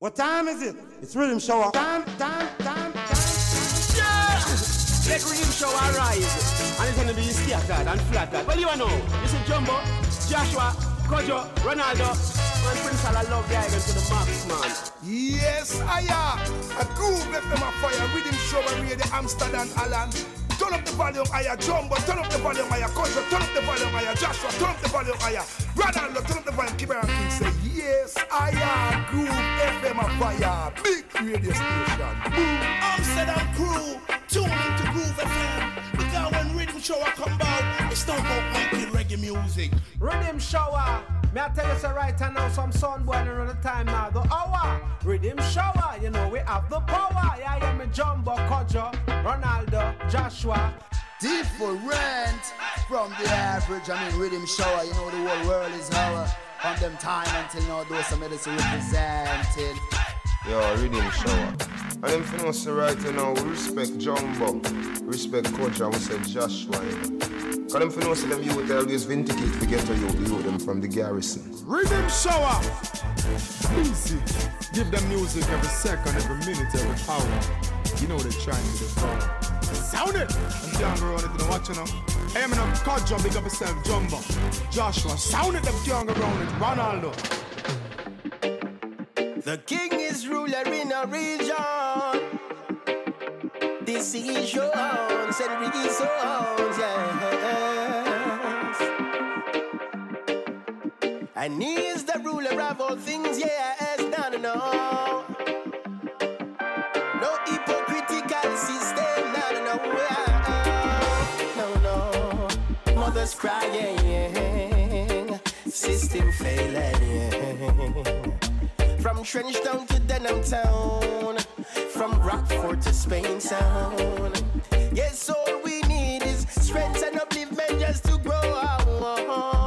What time is it? It's Riddim Shower. Time, time, time, time. Yeah! Let rhythm show arise. And it's gonna be scattered and flattered. Well, you know, this is Jumbo, Joshwa, Kojo, Ronaldo, and Prince I love the island to the max, man. Yes, I am. A groove FM a fire, rhythm show and radio Amsterdam, Alan. Turn up the volume higher, Jumbo. Turn up the volume higher, Kojo. Turn up the volume higher, Joshwa. Turn up the volume higher. Ronaldo, turn up the volume. Keep it King. Say yes, I am. Groove FM a fire, big radio station. Boom. Amsterdam crew, tune into Groove FM. Because when rhythm show I come out, it's not about making reggae music. Riddim Shower. Me I tell you so right now, some sun boy around the time now. The hour, Riddim Shower. You know we have the power. Yeah, yeah, me Jumbo, Kojo, Ronaldo, Joshwa. Different from the average. I mean, Riddim Shower. You know the whole world is our. From them time until now, those some medicine represented. Yo, Riddim Shower. And them finna say right now, we respect Jumbo, respect Coach, and we say Joshwa. You know. Cause them finna say them youth always vindicate to get to you, you them from the garrison. Riddim Shower. Easy. Give them music every second, every minute, every hour. You know they're trying to do Sound it! And go around it, you know what you know? Hey, I'm in a Kojo, big up yourself, Jumbo. Joshwa, sound it, them go around it. Ronaldo. The king is ruler in a region. This is Decisions and reasons, yes. And he is the ruler of all things, Yeah, yes. No, no, no. No hypocritical system, no, no, no. No, no. Mothers crying, system failing. From Trench Town to Denham Town, from Rockfort to Spain Town. Yes, all we need is strength and upliftment just to grow.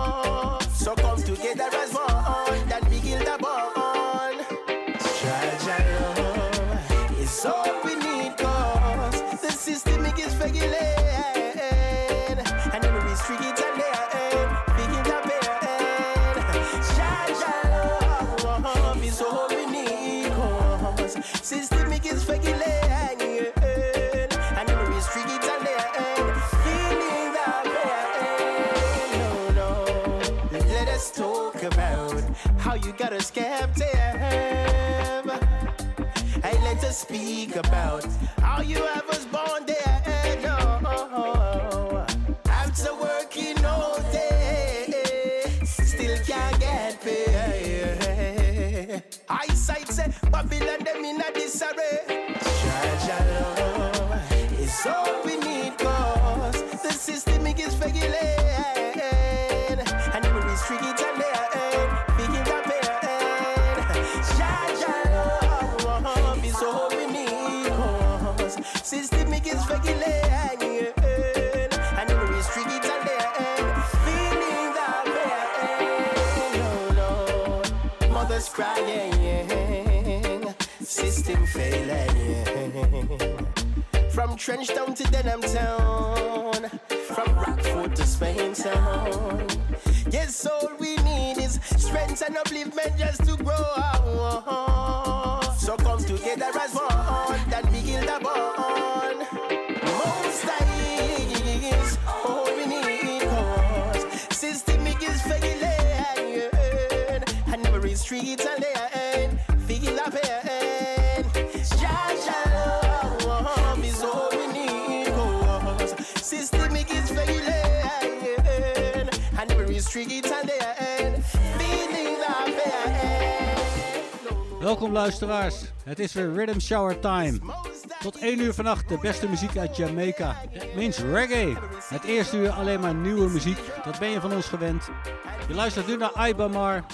System it is failing. And a land, feeling pain. No, no, let us talk about how you got us captive. Hey, let us speak about how you have all we need, cause the system it is failing. And every street it's a land, begin to pain. Jaja love is all we need, cause system it is failing. And every street it's a land, feeling. Mothers crying, system failing. From Trench Town to Denham Town, from Rockfort to Spain Town. Yes, all we need is strength and upliftment just to grow. So come together as one, that we build a bond. Most is all we need, cause systemic is failing. And every street a lane, Welkom luisteraars, het is weer Rhythm Shower Time. Tot 1 uur vannacht de beste muziek uit Jamaica. Dat means reggae. Het eerste uur alleen maar nieuwe muziek, dat ben je van ons gewend. Je luistert nu naar Ibamar.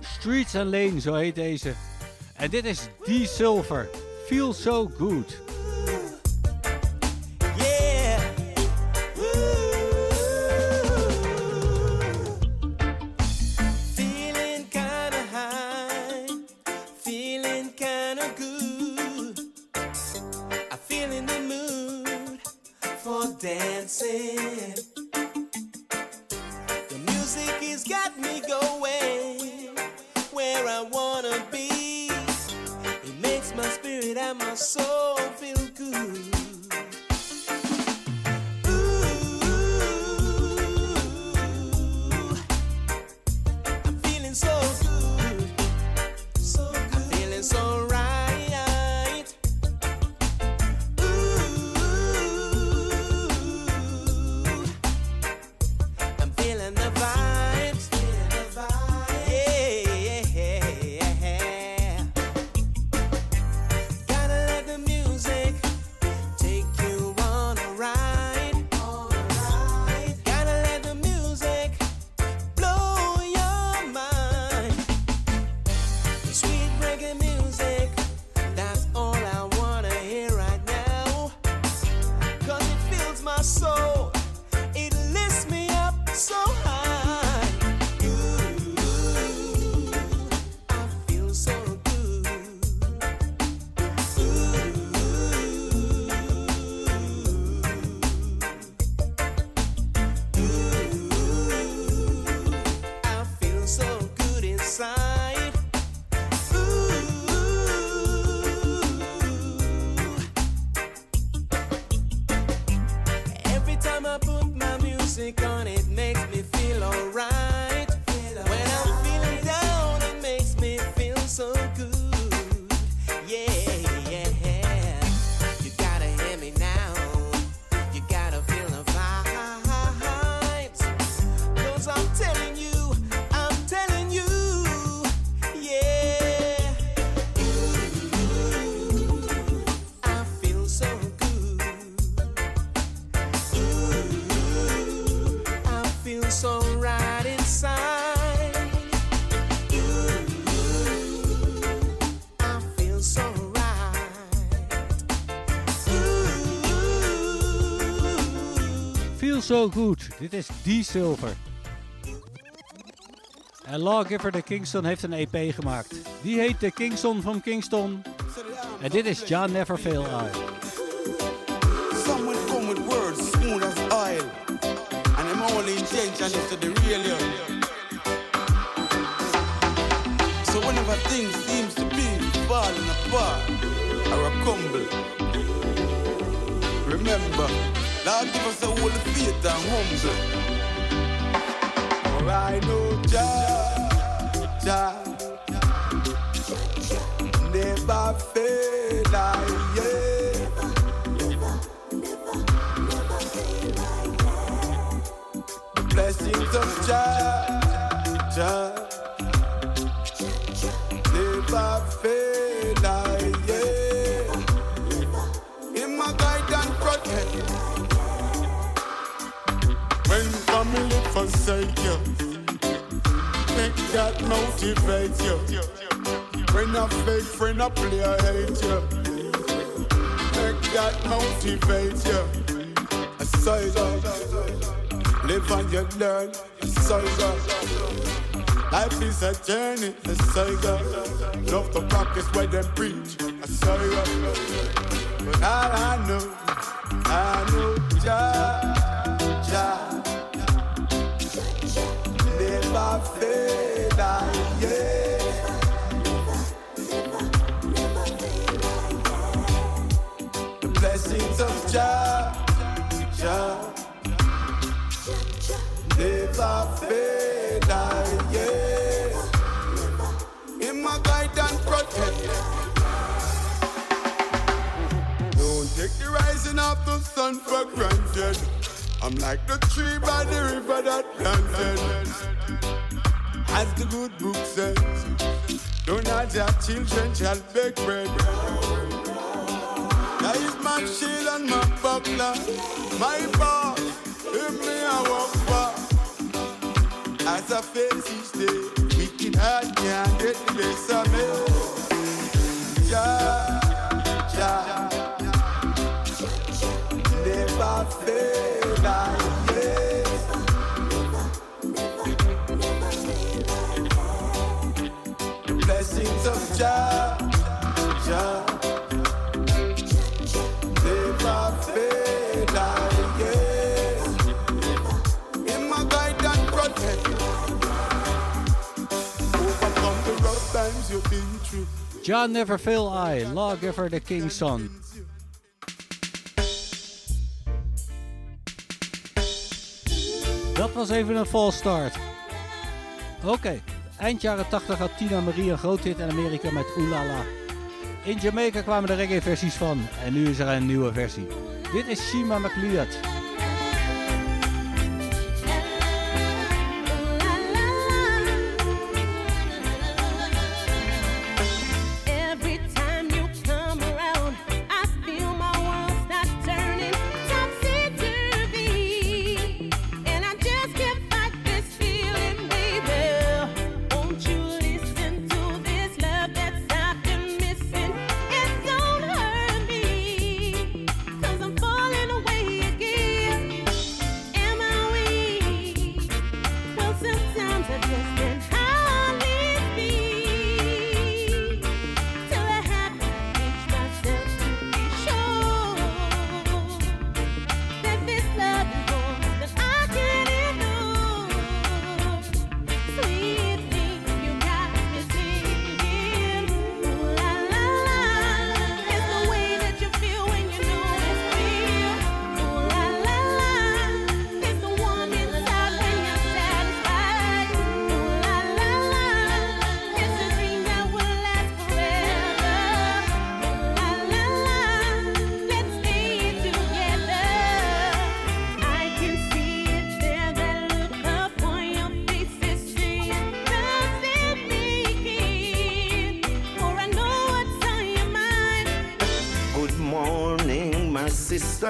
Streets and Lane, zo heet deze. En dit is D Silver. Feel So Good. The music has got me going where I wanna be. It makes my spirit and my soul. zo goed. Dit is die silver. En Lawgiver de Kingston heeft een EP gemaakt. Die heet de Kingston van Kingston. En dit is John Neverfail. I. With words as. And I'm only change and the whole faith and humble. For I know Jah is a journey, let's say go. Love the practice where they preach. Never Fail I, Lawgiver the King's Son. Dat was even een false start. Oké, eind jaren 80 had Tina Marie een groot hit in Amerika met Oolala. In Jamaica kwamen de reggae versies van en nu is er een nieuwe versie. Dit is Shima McLeod.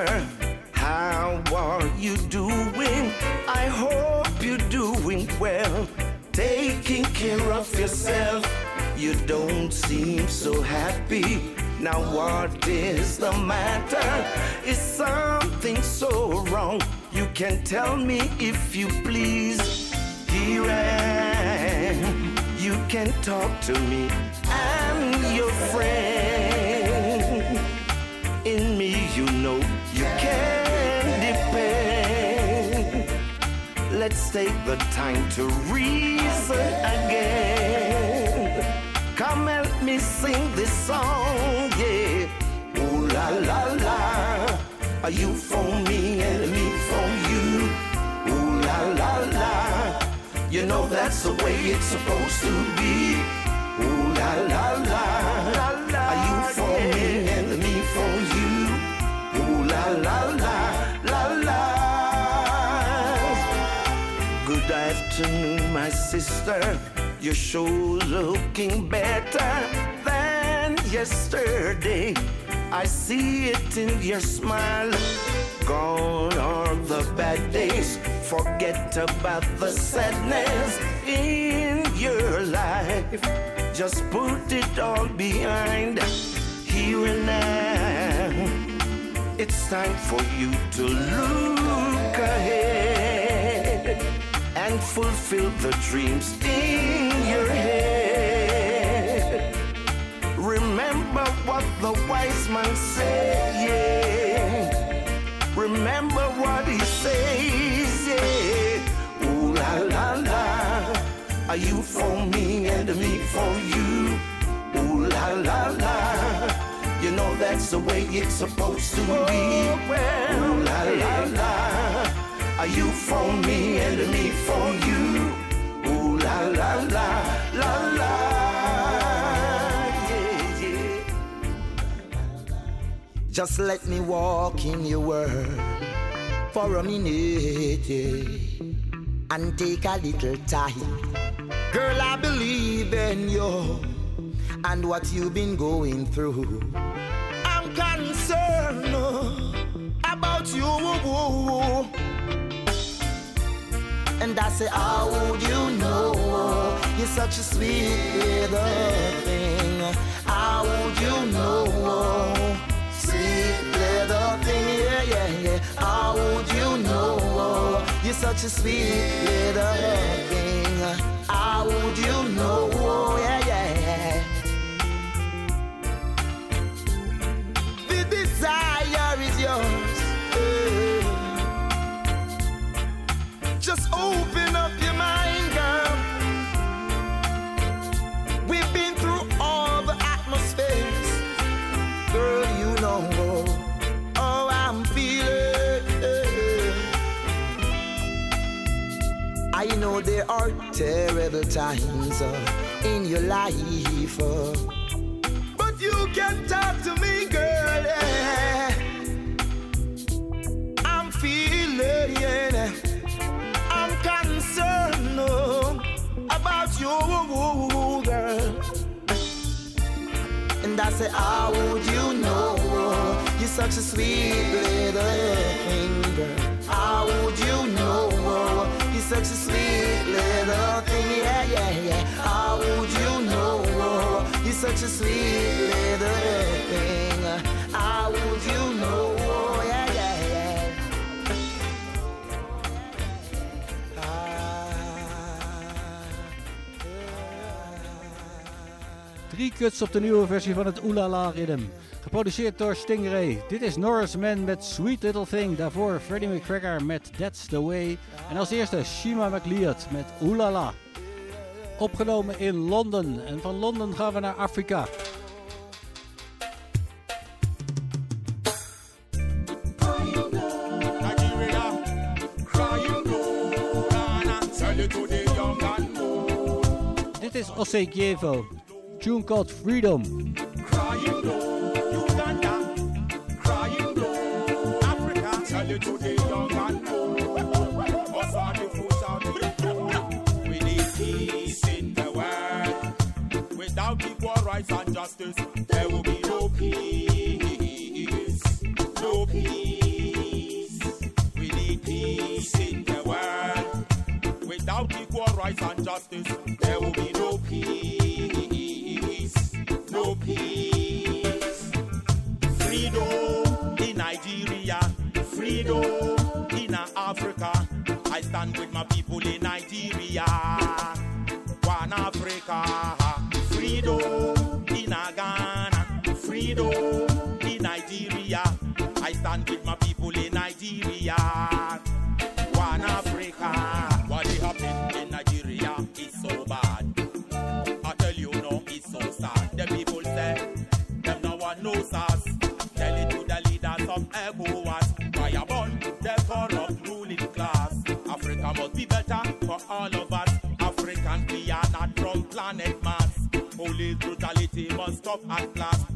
Tell you for me and me for you? Ooh la la la. You know that's the way it's supposed to be. Ooh la la la. la, la Are you for yeah. me and me for you? Ooh la la la la la. Good afternoon, my sister. Your show's looking better than yesterday. I see it in your smile. Gone are the bad days. Forget about the sadness in your life. Just put it all behind. Here and now. It's time for you to look ahead and fulfill the dreams in your head. The wise man said, yeah. Remember what he says, yeah. Ooh la la la. Are you for me and me for you? Ooh la la la. You know that's the way it's supposed to be. Oh, Ooh la la la. Are you for me and me for you? Ooh la la la la. Just let me walk in your world for a minute yeah, and take a little time. Girl, I believe in you and what you've been going through. I'm concerned about you. And I say, how would you know? You're such a sweet little thing. How would you know? You're such a sweet little thing. How would you know? Know there are terrible times uh, in your life. Uh, but you can talk to me, girl. Yeah. I'm feeling, yeah. I'm concerned uh, about you, girl. And I say, how would you know? You're such a sweet little thing, girl. How would you know? Such a sweet little thing, yeah, yeah, yeah. How would you know? You're such a sweet little thing. How would you know? Drie cuts op de nieuwe versie van het Oolala Rhythm. Geproduceerd door Stingray. Dit is Norris Man met Sweet Little Thing. Daarvoor Freddie McGregor met That's the Way. En als eerste Shima McLeod met Oolala. Opgenomen in Londen. En van Londen gaan we naar Afrika. Dit is Osekievo. Tune called Freedom. Tell you to the young and old. Us are the fools out there. We need peace in the world. Without equal rights and justice, there will be no peace. No peace. We need peace in the world. Without equal rights and justice, there will be no peace. Freedom in Nigeria, freedom in Africa. I stand with my people in Nigeria, one Africa. Freedom in Ghana, freedom in Nigeria. I stand with my people in Nigeria, for all of us. Africans, we are not from planet Mars. Police brutality must stop at last.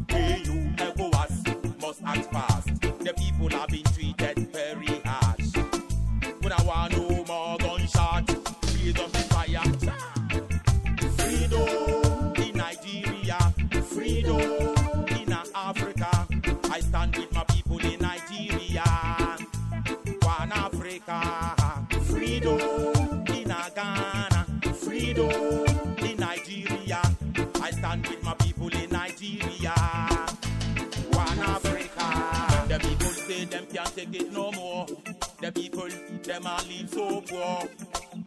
It no more. The people, them are live so poor.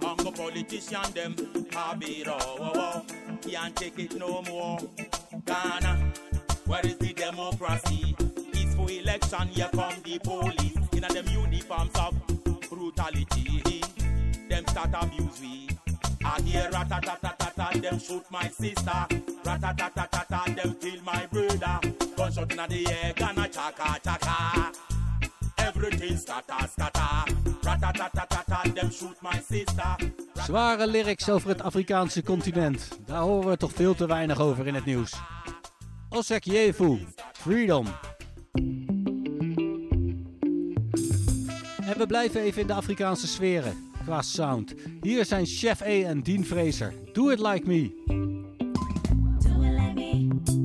Hunger politician them have it all. Can't take it no more. Ghana, where is the democracy? Peaceful election, here come the police. In them uniforms of brutality. Them start abuse we. I hear ratatatata, them shoot my sister. Ratatatata, them kill my brother. Gunshot in the air, Ghana chaka chaka. Everything scatter scatter. Ratatatata, them shoot my sister. Zware lyrics over het Afrikaanse continent. Daar horen we toch veel te weinig over in het nieuws. Osek Freedom. En we blijven even in de Afrikaanse sferen qua sound. Hier zijn Chef A en Dean Fraser. Do it like me. Shadows,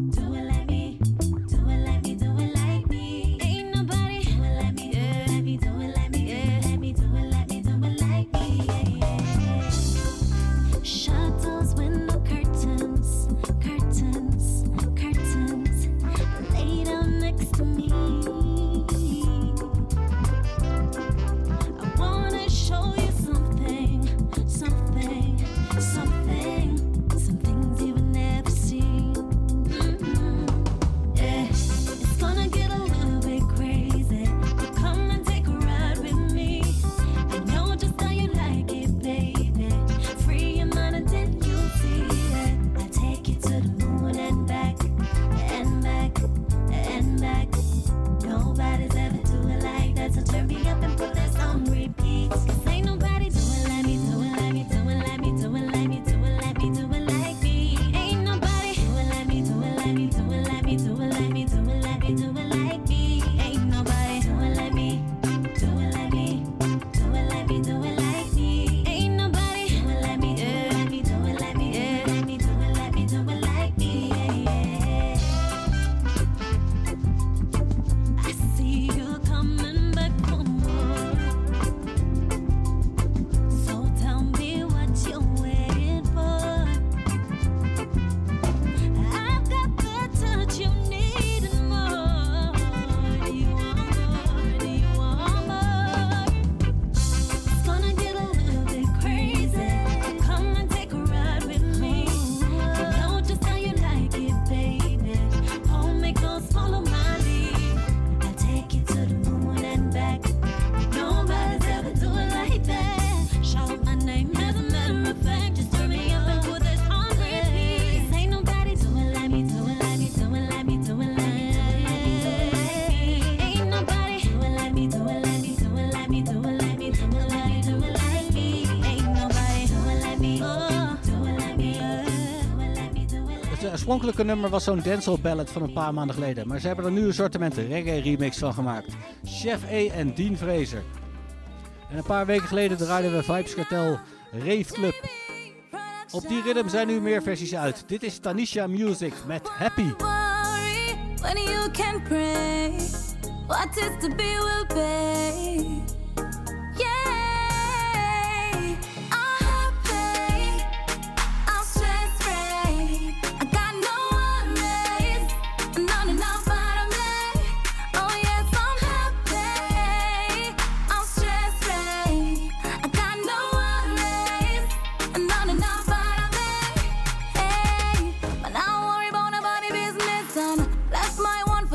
oorspronkelijke nummer was zo'n dancehall ballad van een paar maanden geleden. Maar ze hebben er nu een soortement reggae remix van gemaakt. Chef E en Dean Fraser. En een paar weken geleden draaiden we Vibes Cartel Rave Club. Op die rhythm zijn nu meer versies uit. Dit is Tanisha Music met Happy. What is to be will be.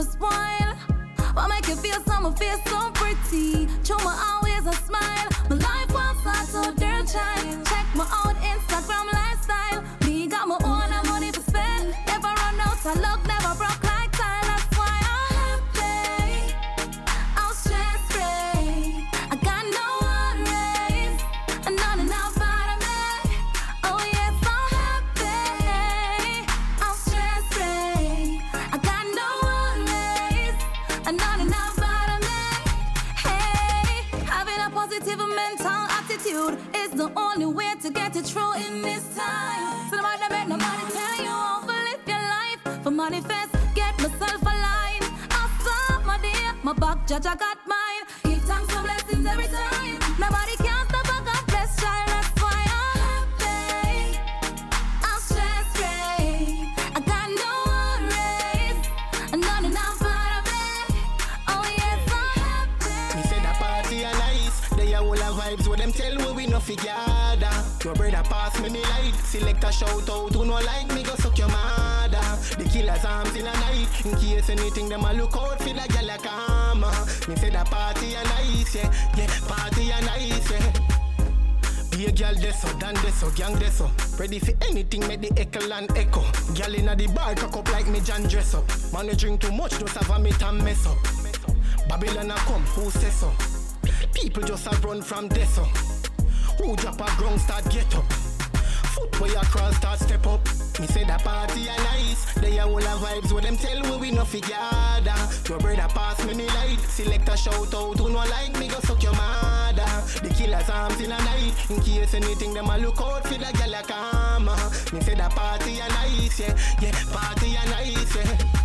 One spoil. What make you feel summer feel so pretty? Show me always a smile. My life was not so dirt child. Check my own Instagram lifestyle. Get it in this time. So nobody make nobody tell you how to live your life. For manifest, get myself aligned. I saw my dear, my back judge, I got Select a shout out who no like me go suck your mother. The killers arms in a night. In case anything them a look out for the gal a come. Me say that party are nice, yeah, yeah. Party are nice, yeah. Be a girl deso, dan deso, gang deso. Ready for anything, make the echo and echo. Girl inna the bar, cock up like me John dress up. Man, you drink too much, just have a meet and mess up. Babylon a come, who says so? People just a run from deso. Who drop a ground, start get up. Foot where you start step up. Me say that party are nice. They are all the vibes what them tell we we no figure. Your brother pass me me light. Select a shout out who no like me go suck your mother. The killers arms in a night. In case anything them a look out for the gal a come. Me say that party are nice, yeah, yeah. Party are nice, yeah.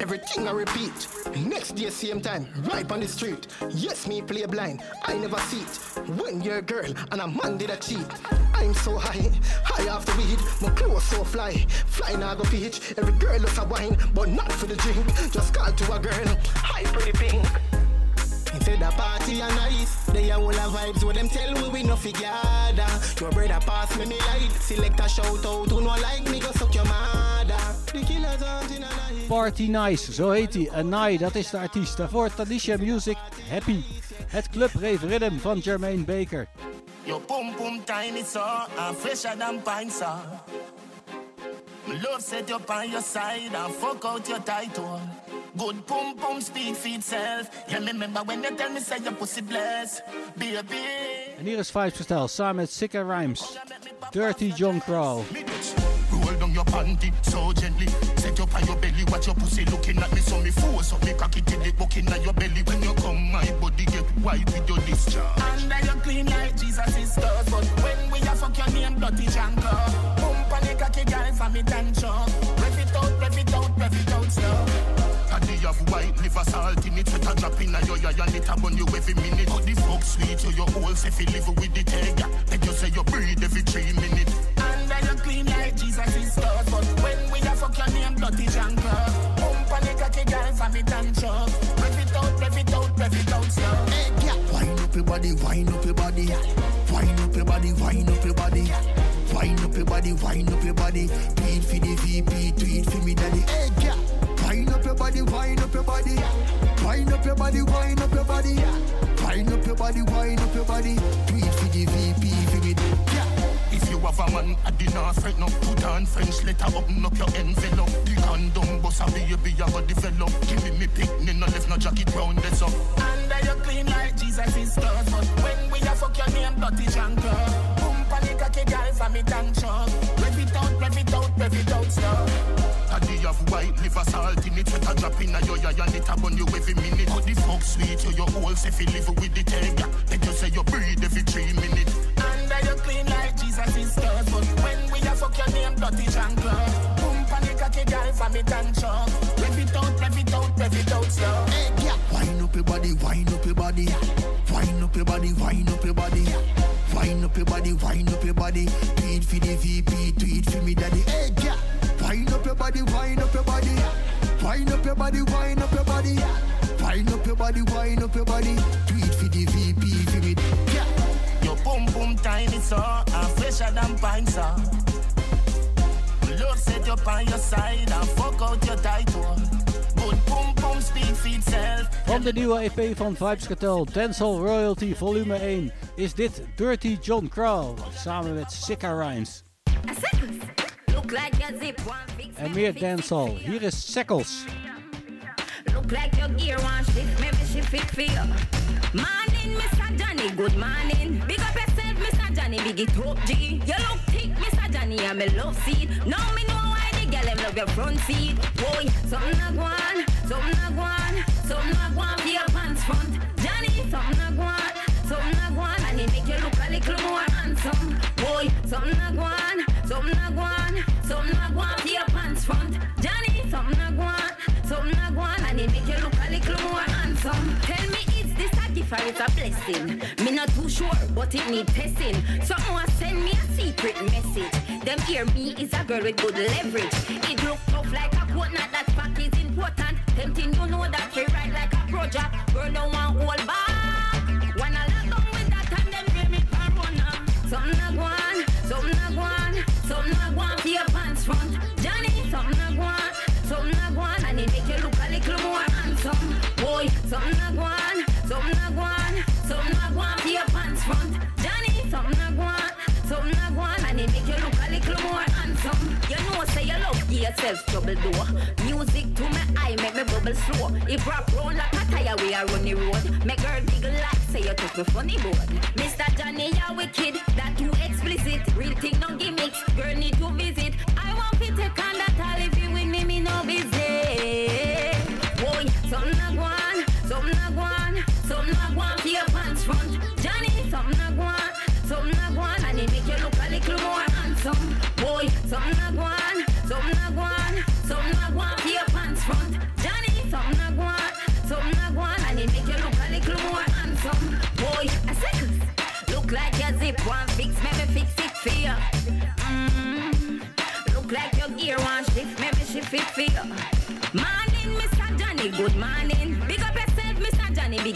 Everything I repeat. Next day, same time, right on the street. Yes, me play blind. I never see it. When you're a girl and a man did a cheat. I'm so high, high off the weed. My clothes so fly, fly now go pitch. Every girl looks a wine, but not for the drink. Just call to a girl, hi pretty pink. Said the party are nice. They are all the vibes what them tell we we no figure. Your brother pass me me light. Select a shout out who no like me go suck your mother. The killers aren't in a night. Party Nice, zo heet hij. Anai, dat is de artiest. Daarvoor Tanisha Music, Happy. Het Club Rave Rhythm van Jermaine Baker. Your pum pum tiny so and fresher than pine saw. My love set you on your side and fuck out your title. Good pum pum speak for itself. Yeah, me remember when you tell me say your pussy blessed, baby. En hier is Vybz Kartel samen met Sikka Rymes. Dirty John Crow. Roll down your panty so gently. Set up on your belly, watch your pussy looking at me. So me force up me cocky till it bucking at your belly. When you come, my body get white with your discharge. And I you clean like Jesus is God. But when we a fuck your name, bloody janko. Pump on the cocky girl for me tancho. Rev it out, rev it out, rev it out slow. Taddy have white liver salt in it. Sweat a drop in a your eye and it a burn you every minute. How the fuck sweet you, your whole fi live with the tiger. Then you say you breathe every three minutes. And then you clean like Jesus is God. But when we a fuck your name, bloody janko. Pump on the cocky girl for me tancho. Rev it out, rev it out, rev it out slow. Hey, yeah. Wind up your body, wind up your body. Wind up your body, wind up body. Wind up your body, your body. Tweet for the VP, tweet for me daddy. Hey, yeah. Wind up your body, wind up your body. Yeah. Wind up your body, wind up your body. Yeah. Wind up your body, wind up your body. Tweet for the VP, for me daddy. Yeah. If you have a man at the north right now, put on French letter, open up your envelope. The condom bust a baby, you go develop. Give me me picnic, no left no jacket round this up. And then you clean like Jesus is God. But when we a fuck your name, janko. Pump on the cocky girl for me truck. Rev it out, rev it out, rev it out slow. a salt in it. Sweat a drop in a yo ya and it a burn you every minute. How the fuck sweet you, your whole fi live with the yeah. Make you say you breathe every three minutes. Under you clean like Jesus is God But when we a fuck your name dirty Jean Claude Boom panic cocky girl from and chunk Rev it out, rev it out, rev it out slow Hey, yeah. Wind up your body, wind up your body. Wind up your body, wind up your body. Wind up your body, wind up your body. Tweet for the VP, tweet for me daddy. Hey, yeah. Wind up your body, wind up your body. Wind up your body, wind up your body. Wind up your body, wind up your body. Tweet for the VP, for me. Yeah. Your boom boom tiny so And fresher than pine saw Lord set you on your side And fuck out your title Van de nieuwe EP van Vibes Cartel, Dancehall Royalty volume 1, is dit Dirty John Crow samen met Sicka Rhymes. En meer dancehall, hier is Seckles. Look like your gear one shift, maybe she fit you. Morning, Mr. Johnny, good morning. Big up yourself, Mr. Johnny, big it up, G. You look thick, Mr. Johnny, I'm a love seat. Now me know the love your front seat. Boy, something not go something not go something not go for your pants front. Johnny, something not go on, something not go and it make you look a little more handsome. Boy, something not go on, something not go something not go for your pants front. Johnny, something not go on, something not go and it make you look a little more handsome. Tell me it's gift or it's a blessing. Me not too sure, but it need testing. Someone send me a secret message. Them hear me is a girl with good leverage. It look tough like a coconut, that fact is important. Tempting you know that we ride like a project. Girl don't want hold back. Wanna lock down with that and them on. Something not something trouble door. Music to my eye make me bubble slow. It rock round like a tire we are on the road. Make girl giggle like say you took me funny board. Mr. Johnny, you're wicked, that too explicit. Real thing, no gimmicks. Girl need to visit.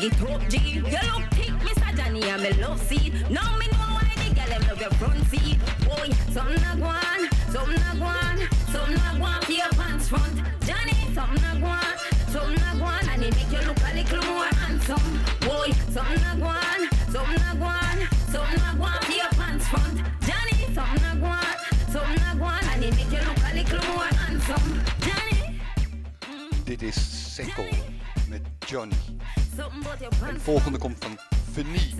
It up, G. You look thick, Mr. Johnny, I'm a love seat. Now me know why the girl them love your front seat. Boy, something not go on, something not go on, something not go on for your pants front. Johnny, something not go on, something not go on, and it make you look a little more handsome. Boy, something not go on, something not go on, something not go on for your pants front. Johnny, something not go on, something not go on, and it make you look a little more handsome. Johnny, Dit is Sekkel met Johnny. Something about your En pants de volgende komt van Venie.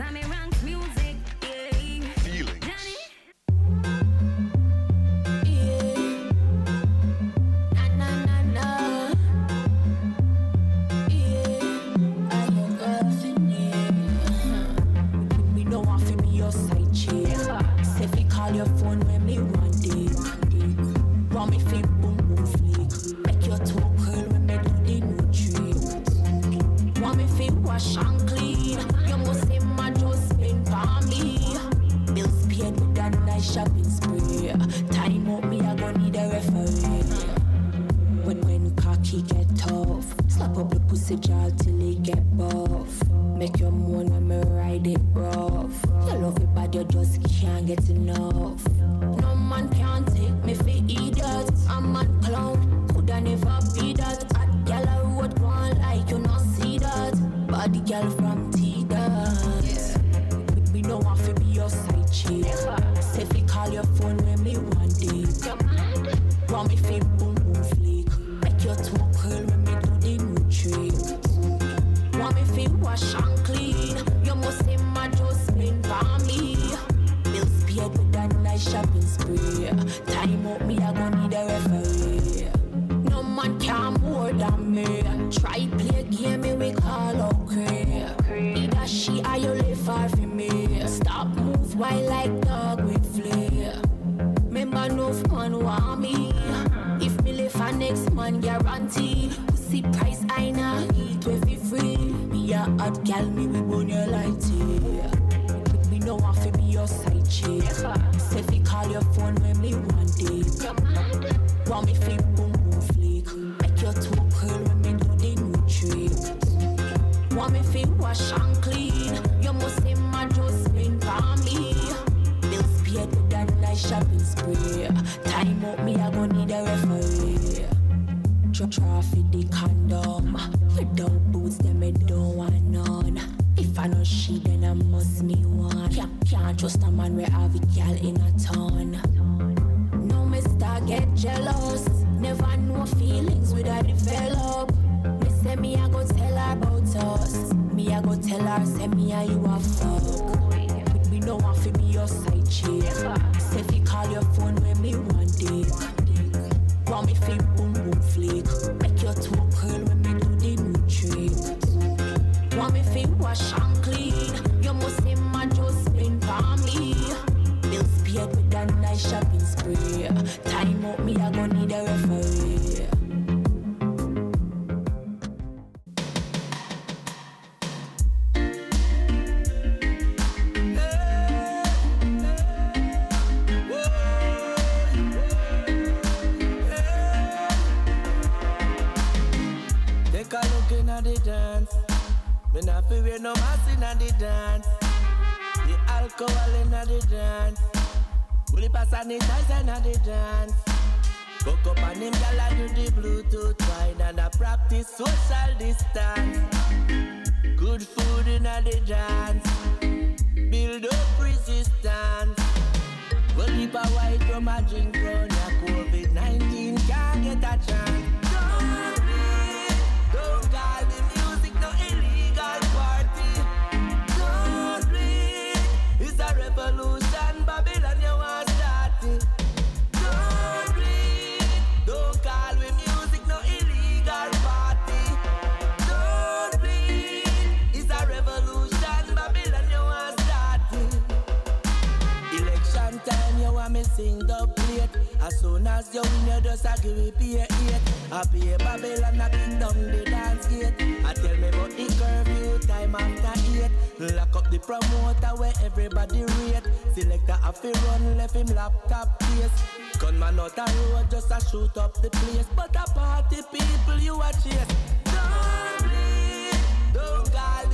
Wash and clean. You must say my just spend for me. Bills paid with a nice shopping spree. Time out me I gon' need a referee. When when cocky get tough, slap up the pussy jaw till it get buff. Make your moan when me ride it rough. You love it bad, you just can't get enough. No man can take me for idiot. I'm a clown, coulda never that. Body gal from T-Dot. Me, me no want fi be your side chick. Say fi call your phone when me want it. Want me fi boom boom flick. Make your toe curl when me do the new trick. Want me fi wash and clean. You must say my just spend for me. Bills paid with a nice shopping spree. Time out me I gon' need a referee. No man can more than me. Try play game, Move like dog with flea. Remember no man want me. If me live for next man guaranteed. Pussy price I nah eat with it free. Me a hot gal, me we burn your light here. Me no want fi be your side chick. Say fi call your phone when me want it. Want me fi boom boom flick. Make your toe curl when me do the new trick. Want me fi wash and shopping spree. Time up me I gon' need a referee. Try fit the condom. Without boots, them me don't want none. If I know she, then I must me one. Can't, can't trust a man where have a gal in a ton. No mister get jealous. Never know feelings I develop. Me say me I go tell her about us. Me I go tell her say me I you a fuck. No want fi be your side chick. Say fi call your phone when me want it. Want me fi boom boom flick. Make your toe curl when me do the new trick. Want me fi wash and clean. You must say my just spend for me. Bills paid with a nice shopping spree. Time out me I gon' need a referee. The dance. Me not fi wear no mask in at the dance. The alcohol in at the dance. Fully pass sanitizer in at the dance. Cook up and him gyal a do the Bluetooth wine and a practice social distance. Good food in at the dance. Build up resistance. Well, a white from a drink round COVID-19 can't get a chance. As soon as you win, you just a give me pay eight. I pay Babylon, I kick down the dance gate. I tell me about the curfew time after eight. Lock up the promoter where everybody rate. Selector have to run, left him laptop case. Gunman out the road, just a shoot up the place. But a party people you a chase. Don't bleed, don't call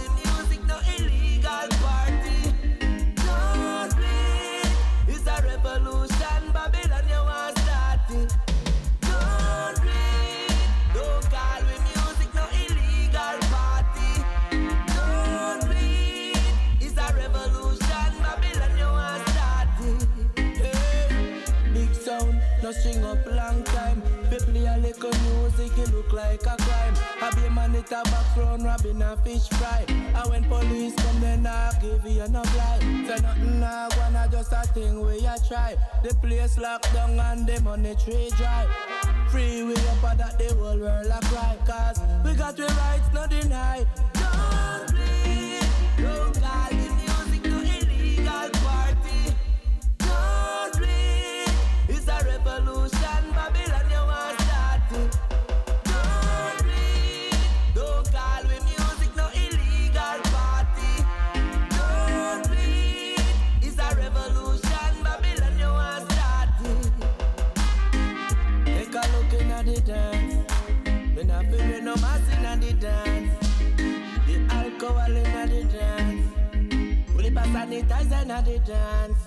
little music, it look like a crime. I be man it a background, robbing a fish fry. And when police come, then I give you no fly. Say nothing nah wanna just a thing we a try. The place locked down and the money tree dry. Free we up that the whole world a cry. Cause we got the rights, no deny. Sanitizer in at the dance.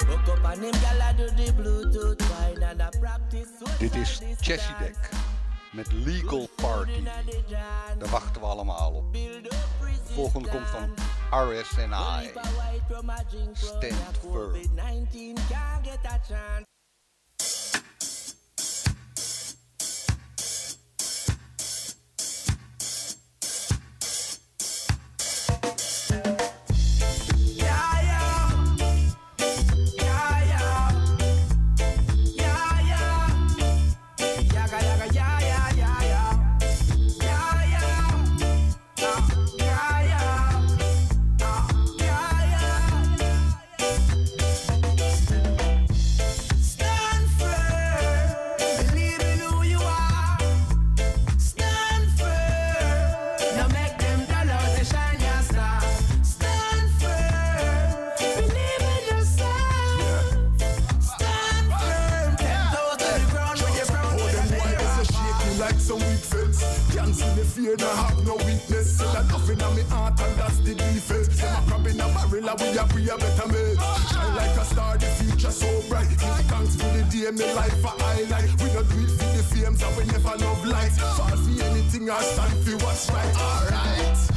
Hook up and him a do the Bluetooth wine and a practice. Dit is Jessie Deck met Legal Party. Daar wachten we allemaal op. De volgende komt van RSNI. Stand firm. COVID-19 can't get a chance. cancel the fear, no have no weakness. Still a loving on me heart and that's the defense. Them a crab in a barrel and we a pre a better mate. Shine like a star, the future so bright. Give thanks for the day, me life a highlight. We not do it for the fames and we never love lights. Fall for anything or stand for what's right. Alright.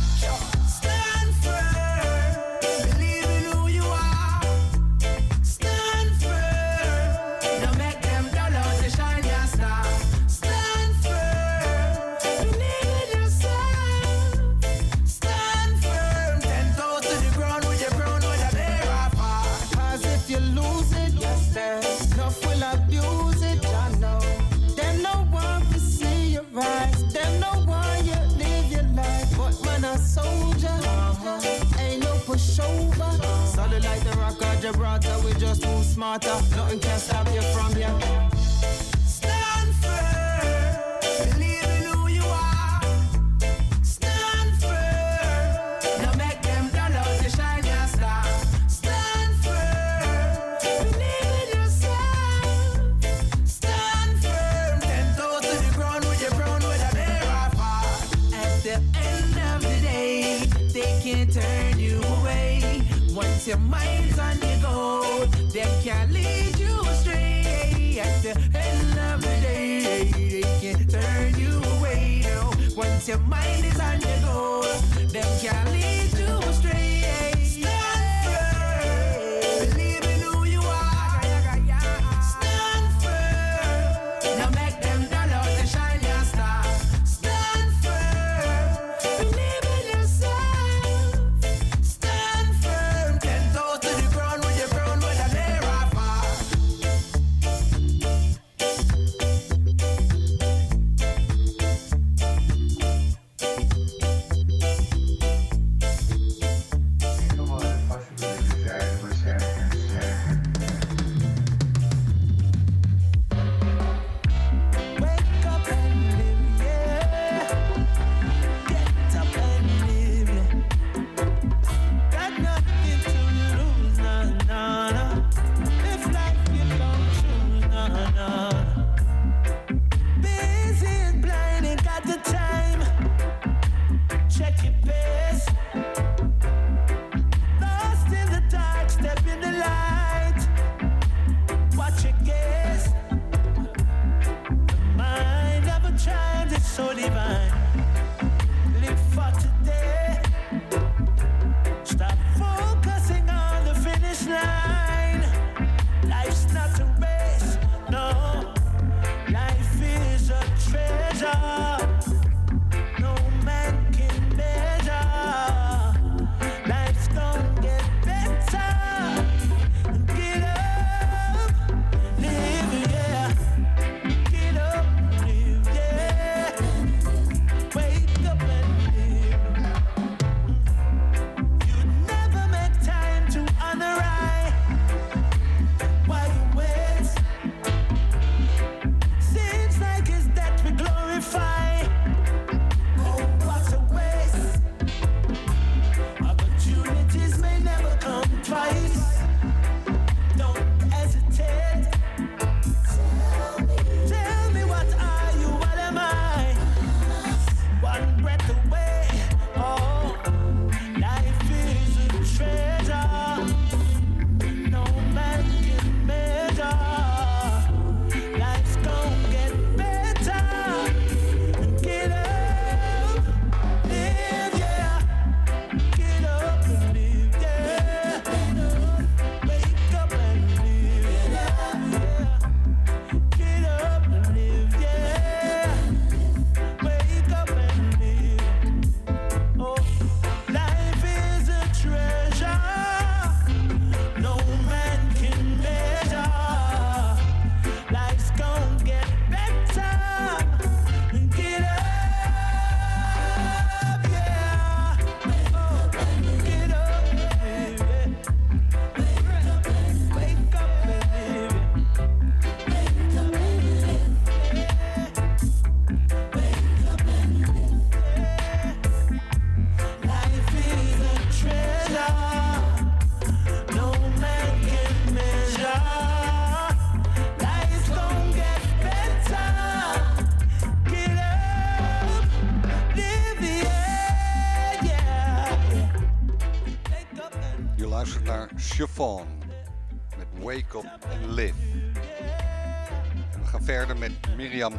Gibraltar, we just move smarter. Nothing can stop you from here. Stand firm. Believe in who you are. Stand firm. Don't make them shine your star. Stand firm. Believe in yourself. Stand firm. To the ground with your apart. At the end of the day, they can't turn you away. Once your mind's your mind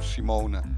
Simone.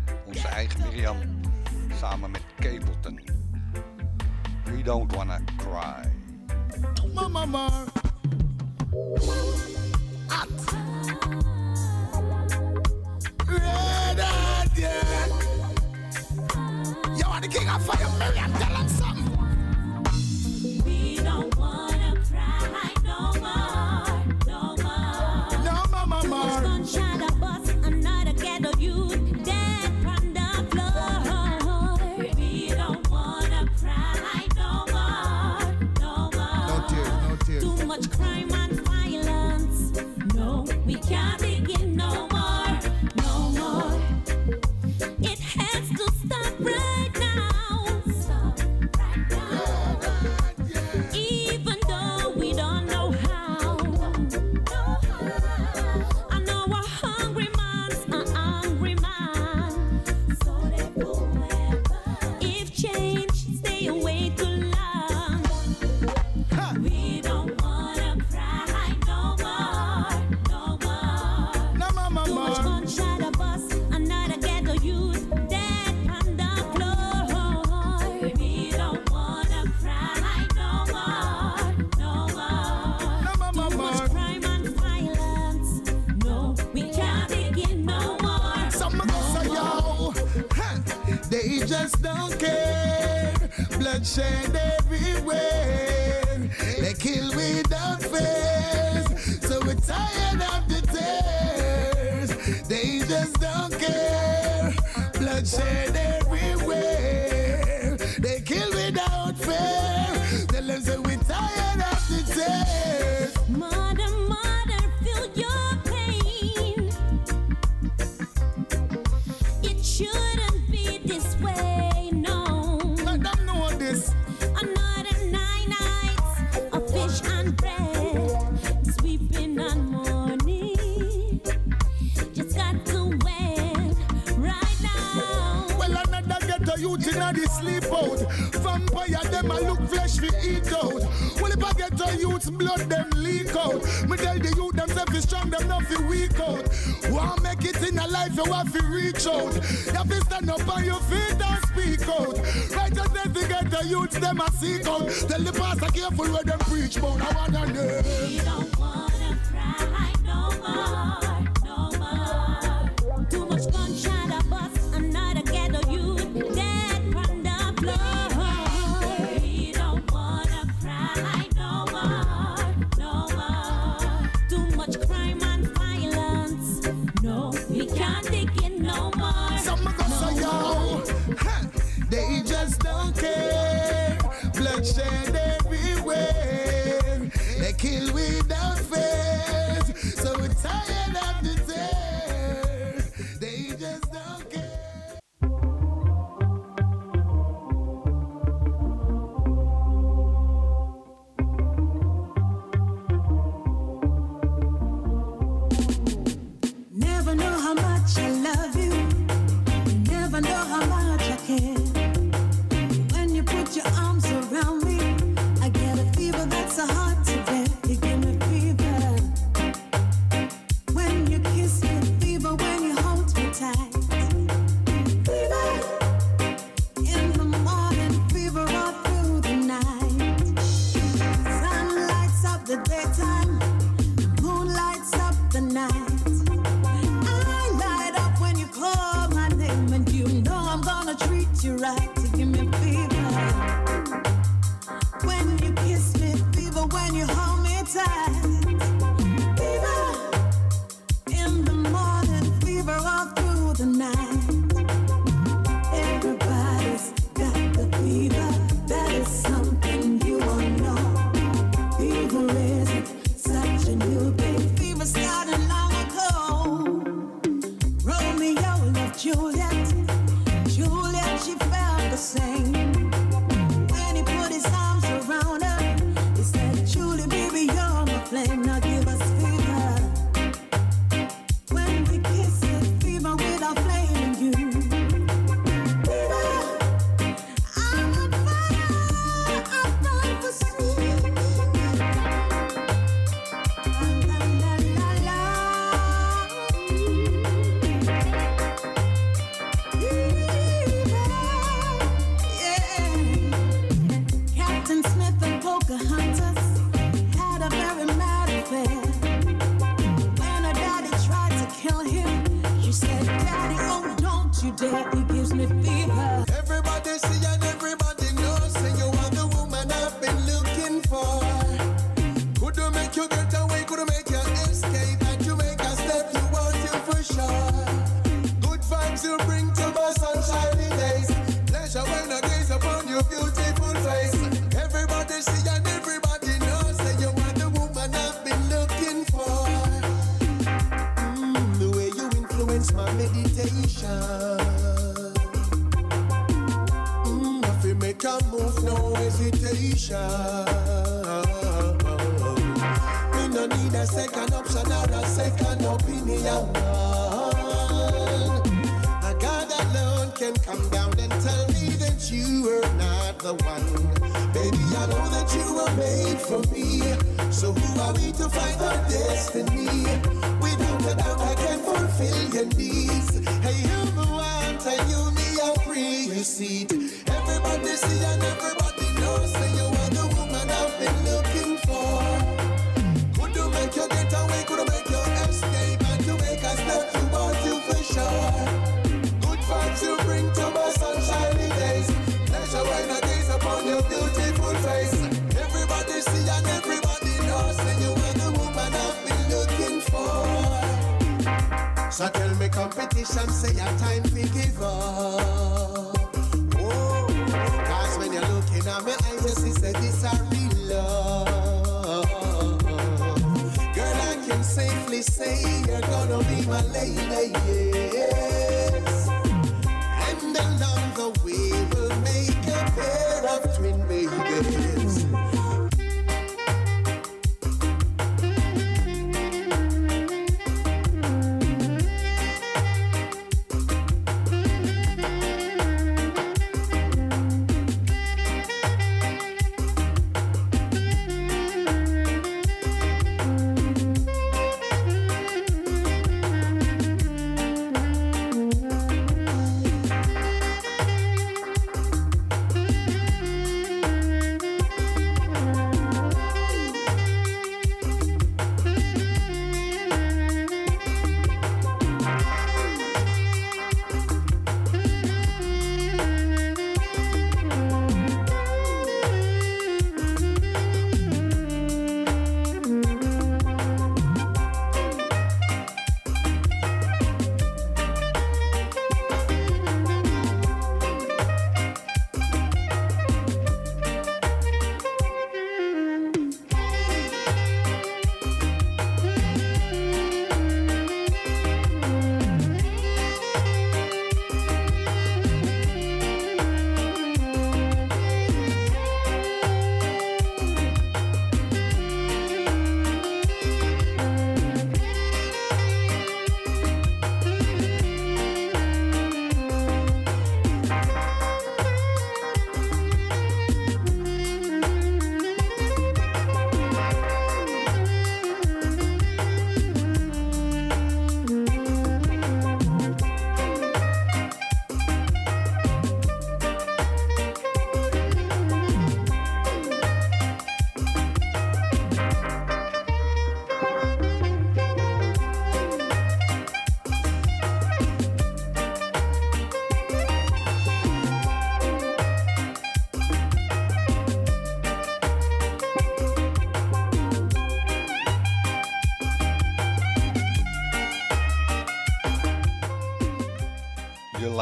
about. Vampire, them a look flesh we eat out. Well, if I get a youth's blood, them leak out. Me tell the youth, them is strong, them not fi weak out. Want make it in a life, you have to reach out. You have to stand up on your feet and speak out. Righteousness to get the youth, them a seek out. Tell the pastor careful where them preach about. I wanna know. We don't wanna cry no more.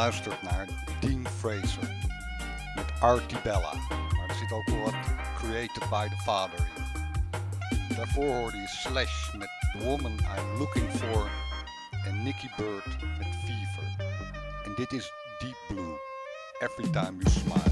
geluisterd naar Dean Fraser met Artie Bella. Maar er zit ook wel wat Created by the Father in. Daarvoor hoorde je Slash met The Woman I'm Looking For en Nicky Bird met Fever. En dit is Deep Blue, Every Time You Smile.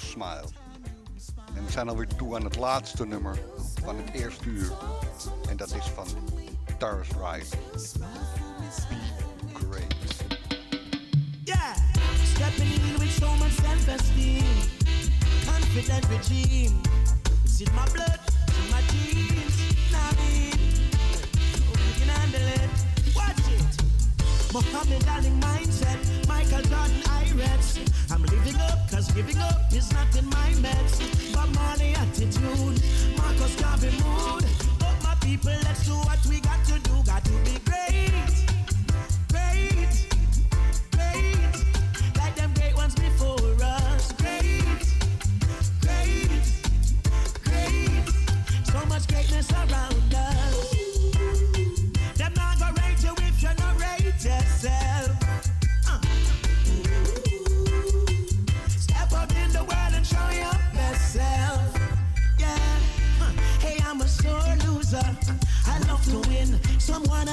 Smile. En we zijn alweer toe aan het laatste nummer van het eerste uur. En dat is van Taurus Ride. loser. I love to win. Someone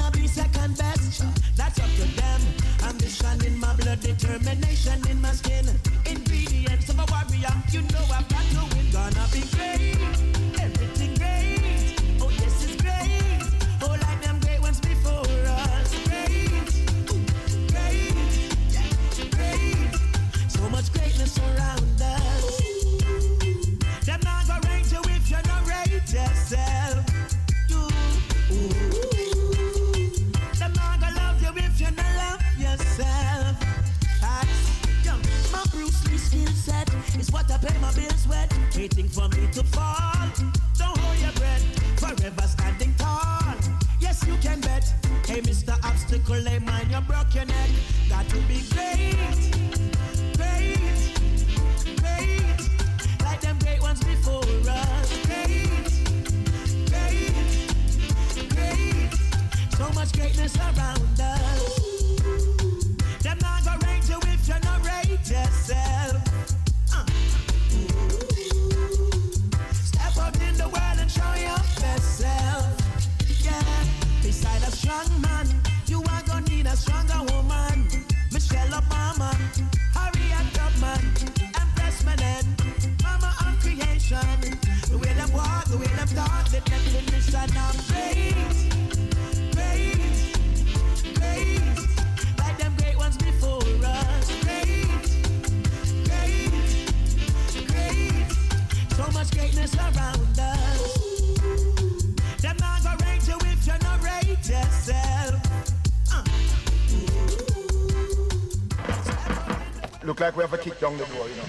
like we have to kick down the door, you know.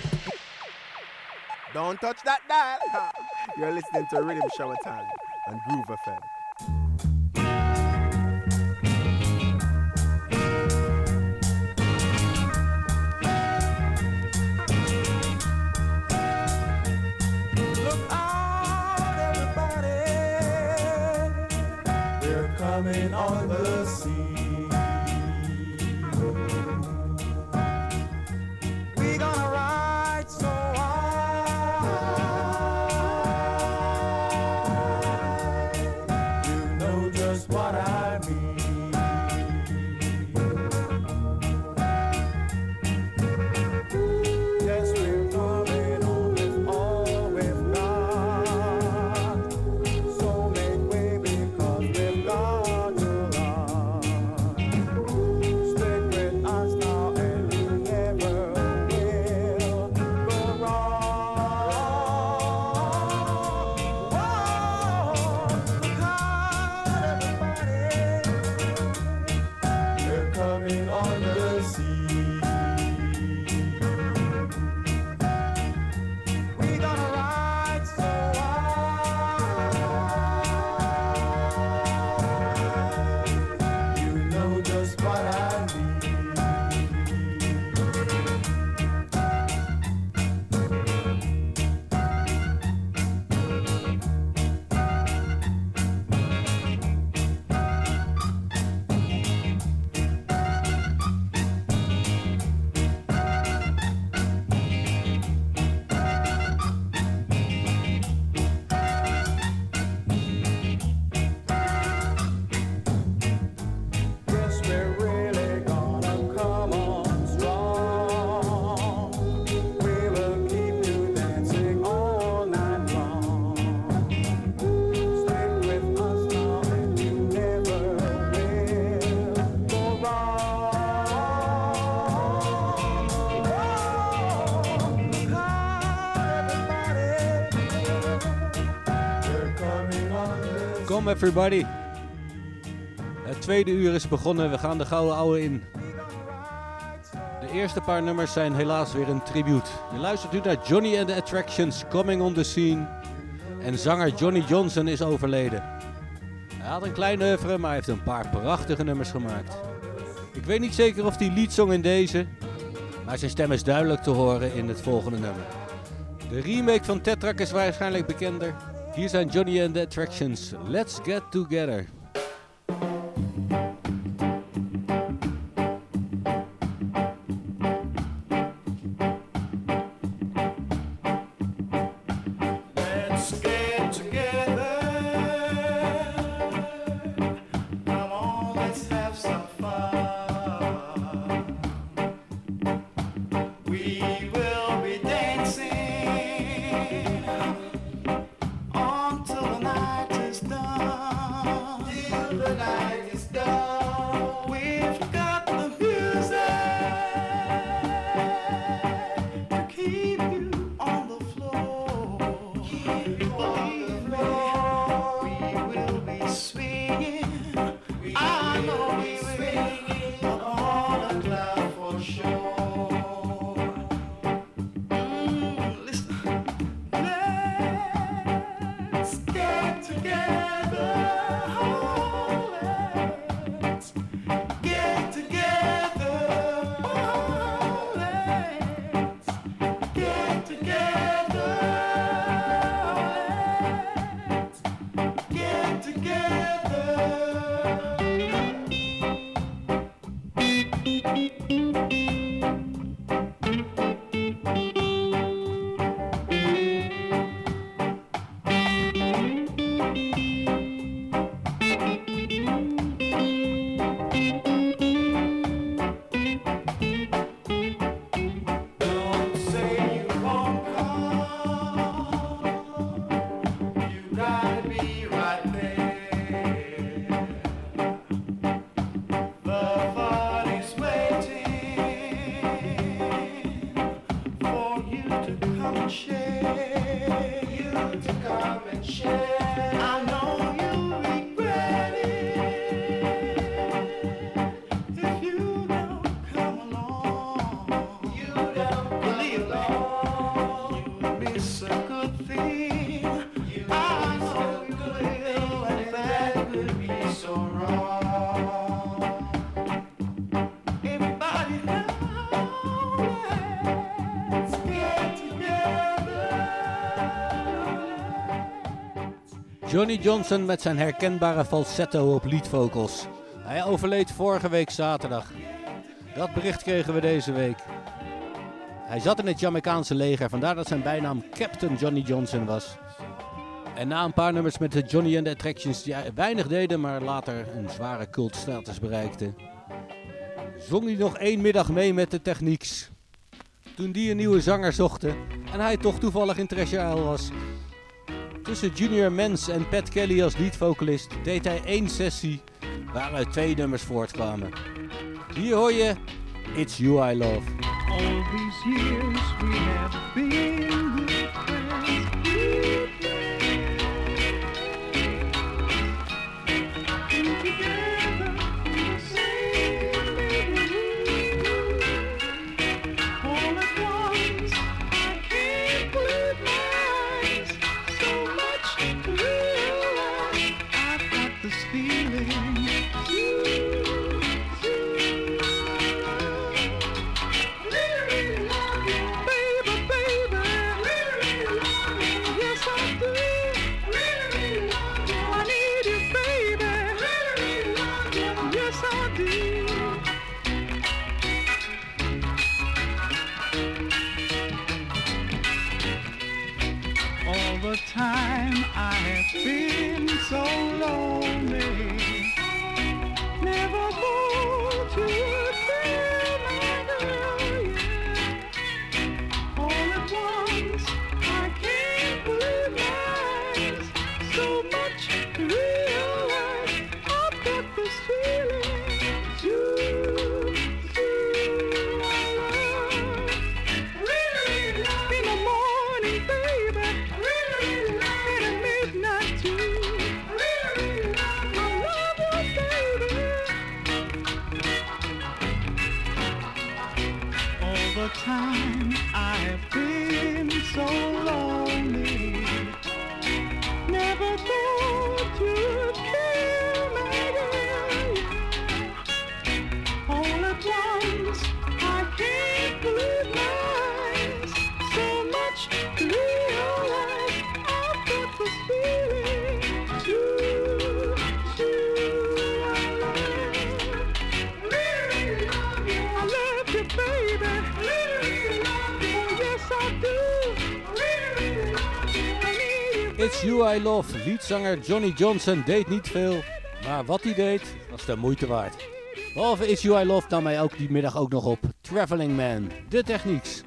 Don't touch that dial. You're listening to Riddim Shower Time and Groove FM. Everybody. Het tweede uur is begonnen, we gaan de gouden ouwe in. De eerste paar nummers zijn helaas weer een tribute. Je luistert nu naar Johnny and the Attractions, Coming on the Scene. En zanger Johnny Johnson is overleden. Hij had een klein oeuvre, maar hij heeft een paar prachtige nummers gemaakt. Ik weet niet zeker of hij lied zong in deze, maar zijn stem is duidelijk te horen in het volgende nummer. De remake van Tetrak is waarschijnlijk bekender. Hier zijn Johnny and the Attractions. Let's get together. Swinging. Johnny Johnson met zijn herkenbare falsetto op leadvocals. Hij overleed vorige week zaterdag. Dat bericht kregen we deze week. Hij zat in het Jamaicaanse leger, vandaar dat zijn bijnaam Captain Johnny Johnson was. En na een paar nummers met de Johnny and the Attractions die weinig deden, maar later een zware cultstatus bereikten, zong hij nog één middag mee met de Technieks. Toen die een nieuwe zanger zochten en hij toch toevallig in Treasure Isle was. Tussen Junior Mens en Pat Kelly als leadvocalist deed hij één sessie waaruit twee nummers voortkwamen. Hier hoor je It's You I Love. All these years we have been Liedzanger Johnny Johnson deed niet veel, maar wat hij deed was de moeite waard. Behalve It's You I Love nam hij ook die middag ook nog op Traveling Man, de technieks.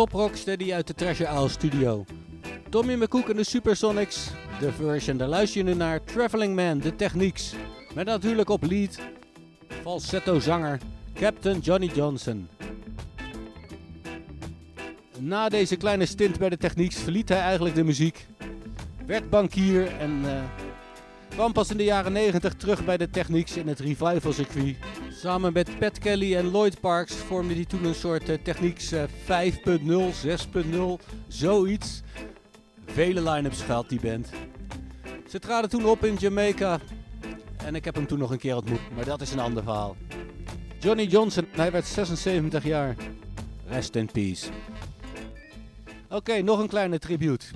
Top Rocksteady uit de Treasure Isle studio. Tommy McCook en de Supersonics, de version. Daar luister je nu naar Traveling Man, de technieks. Met natuurlijk op lead, falsetto zanger, Captain Johnny Johnson. Na deze kleine stint bij de technieks verliet hij eigenlijk de muziek. Werd bankier en eh, kwam pas in de jaren 90 terug bij de technieks in het revival circuit. Samen met Pat Kelly en Lloyd Parks vormde hij toen een soort eh, technieks eh, 5.0, 6.0, zoiets. Vele line-ups gehad die band. Ze traden toen op in Jamaica en ik heb hem toen nog een keer ontmoet, maar dat is een ander verhaal. Johnny Johnson, hij werd 76 jaar. Rest in peace. Oké, nog een kleine tribute.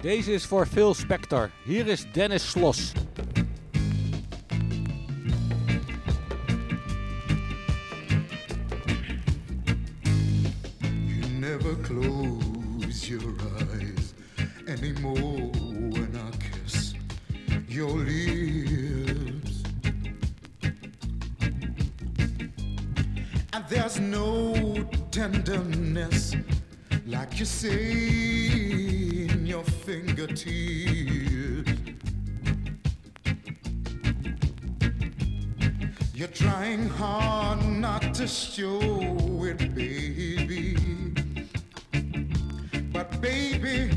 Deze is voor Phil Spector. Hier is Dennis Sloss. Your eyes anymore when I kiss your lips. And there's no tenderness like you say in your fingertips. You're trying hard not to show it, baby. Baby,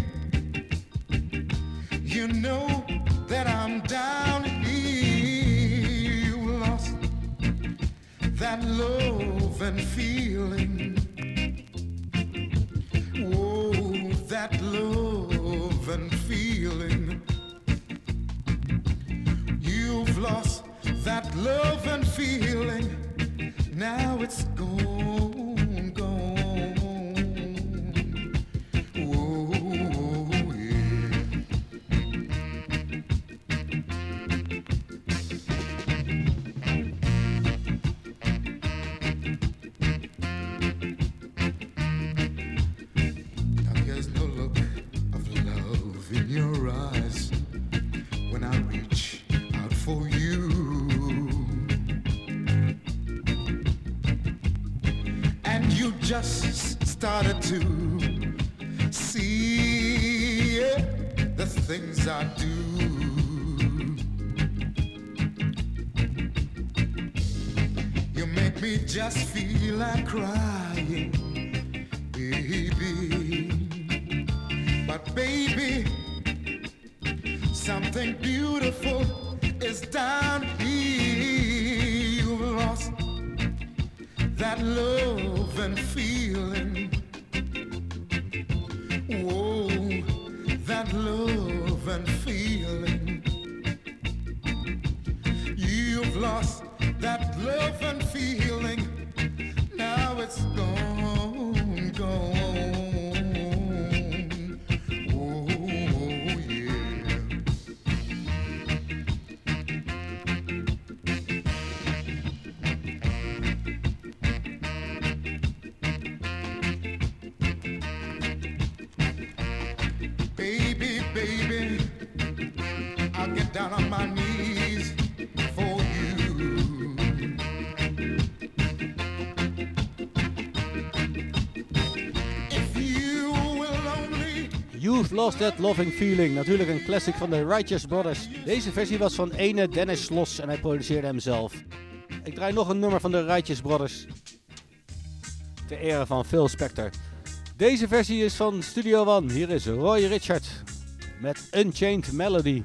you know that I'm down here. You lost that love and feeling. Oh, that love and feeling. You've lost that love and feeling. Now it's gone, gone. To see the things I do. You make me just feel like crying Youth Lost That Loving Feeling. Natuurlijk een classic van de Righteous Brothers. Deze versie was van ene Dennis Sloss en hij produceerde hem zelf. Ik draai nog een nummer van de Righteous Brothers. Ter ere van Phil Spector. Deze versie is van Studio One. Hier is Roy Richard met Unchained Melody.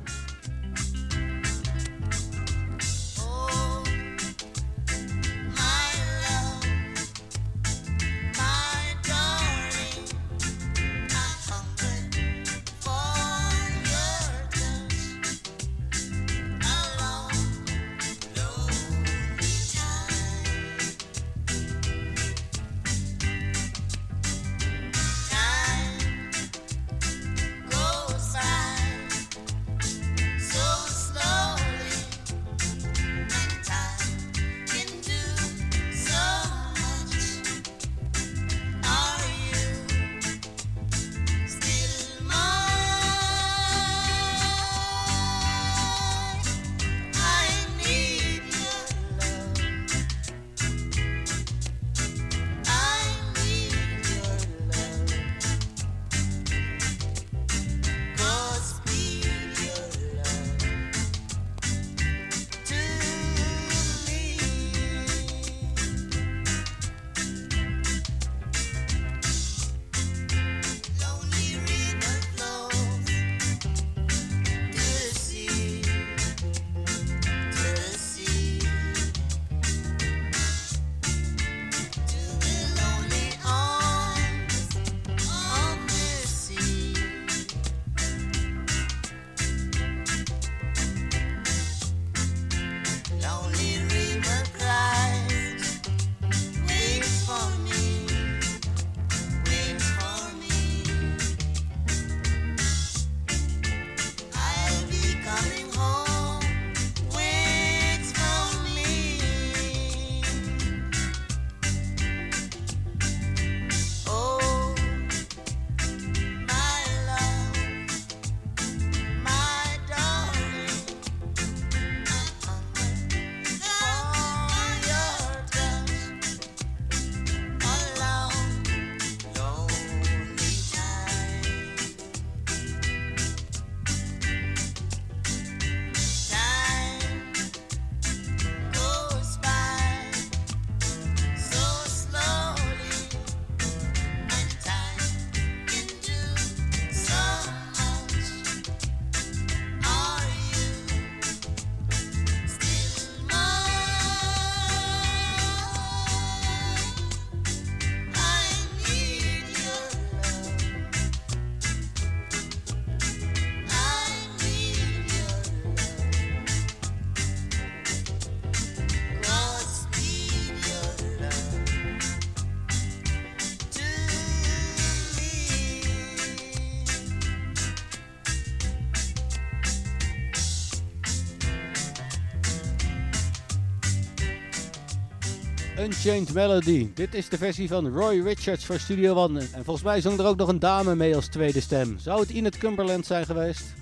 Unchained Melody. Dit is de versie van Roy Richards voor Studio One. En volgens mij zong er ook nog een dame mee als tweede stem. Zou het Inet Cumberland zijn geweest?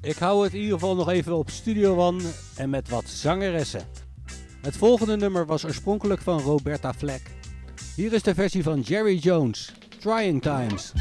Ik hou het in ieder geval nog even op Studio One en met wat zangeressen. Het volgende nummer was oorspronkelijk van Roberta Fleck. Hier is de versie van Jerry Jones, Trying Times.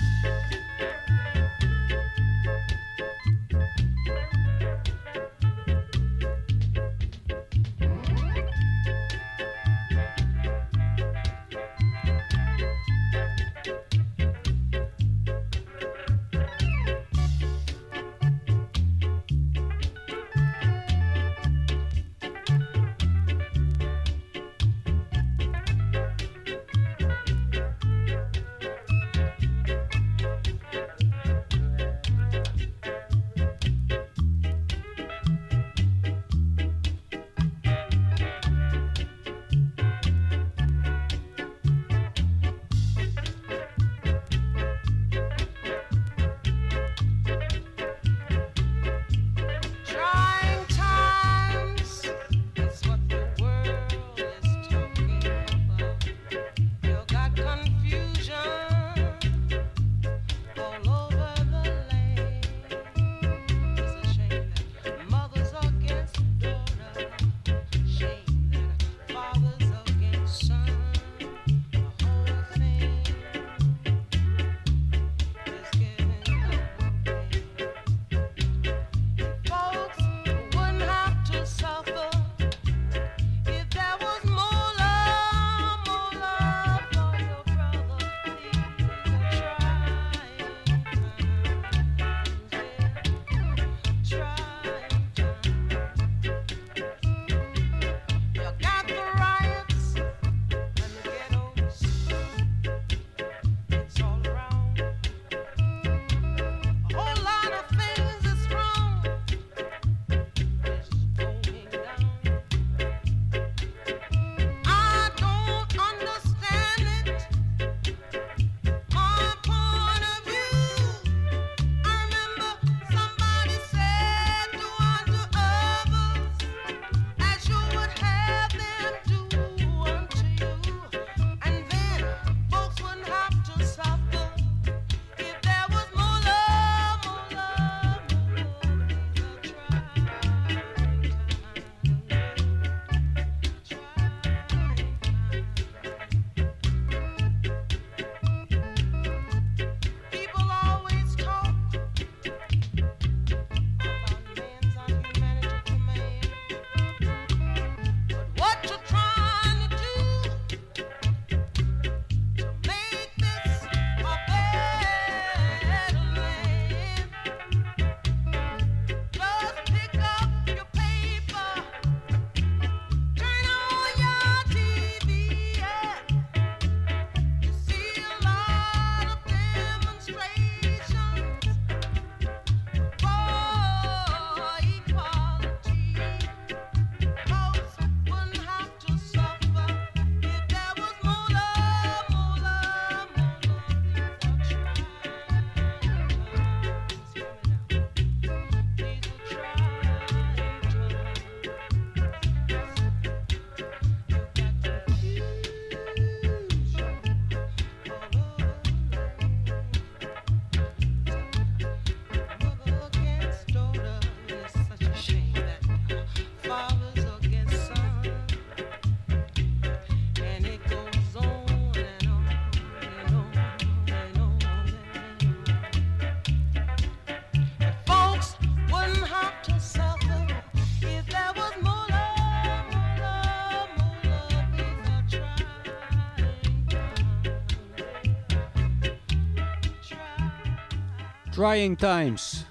Trying Times.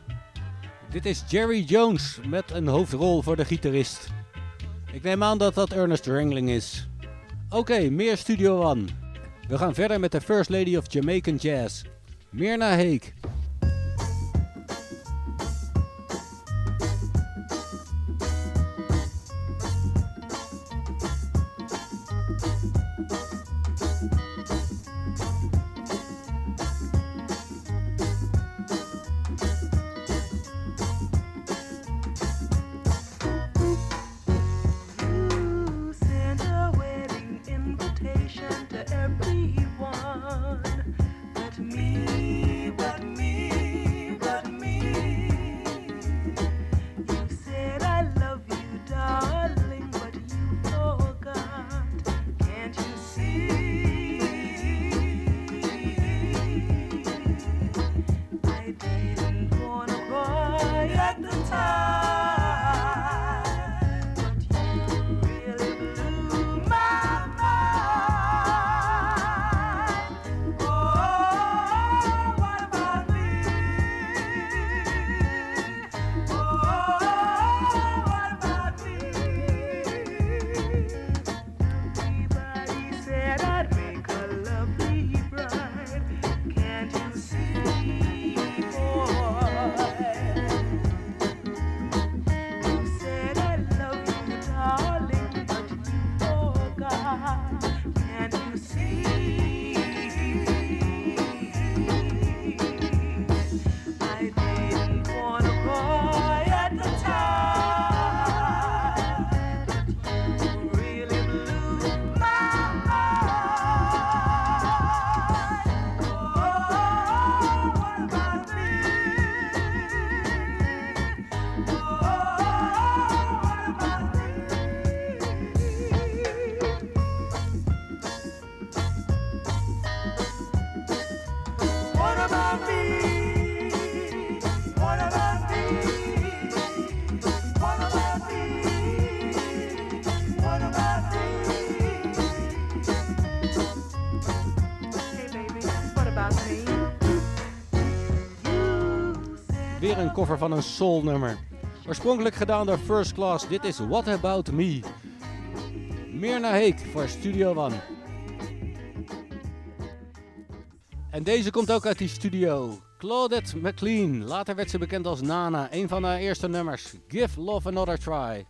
Dit is Jerry Jones met een hoofdrol voor de gitarist. Ik neem aan dat dat Ernest Wrangling is. Oké, meer Studio One. We gaan verder met de First Lady of Jamaican Jazz. Mirna Heek. Cover van een soul nummer. Oorspronkelijk gedaan door First Class. Dit is What About Me. Mirna Heek voor Studio One. En deze komt ook uit die studio. Claudette McLean. Later werd ze bekend als Nana. Een van haar eerste nummers. Give Love Another Try.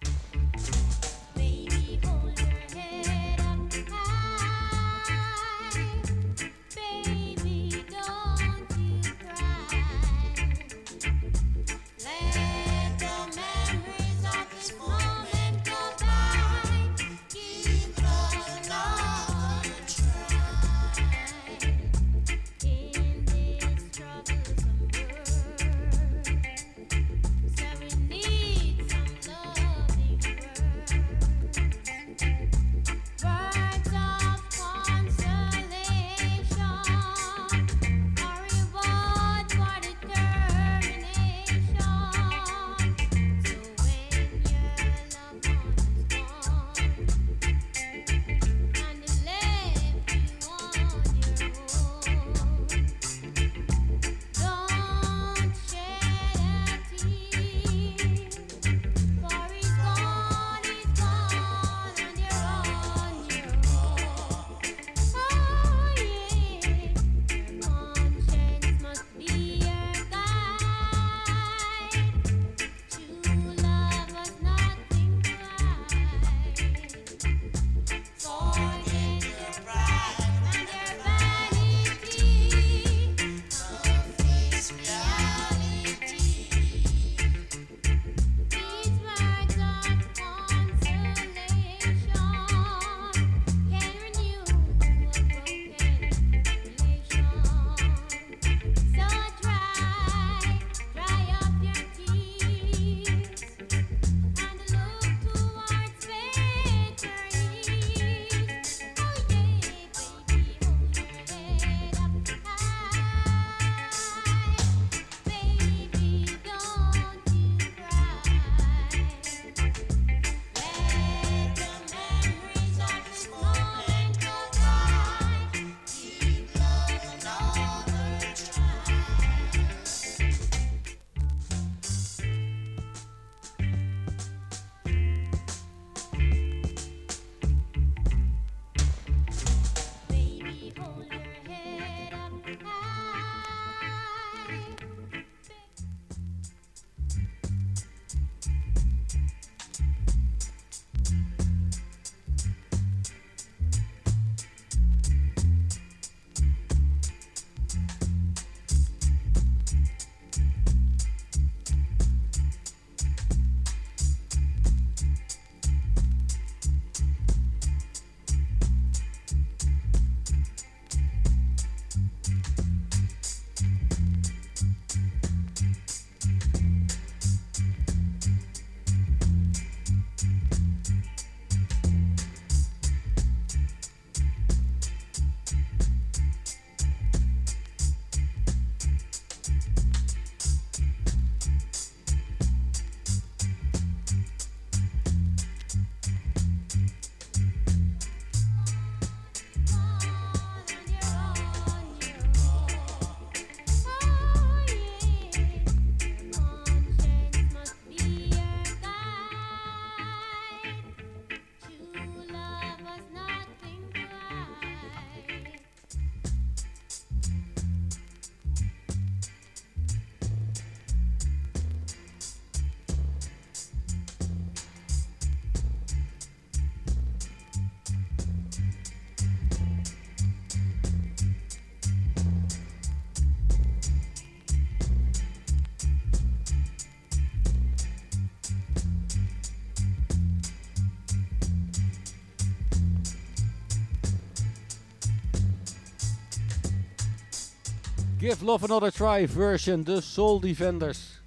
Give Love Another Try version, de Soul Defenders.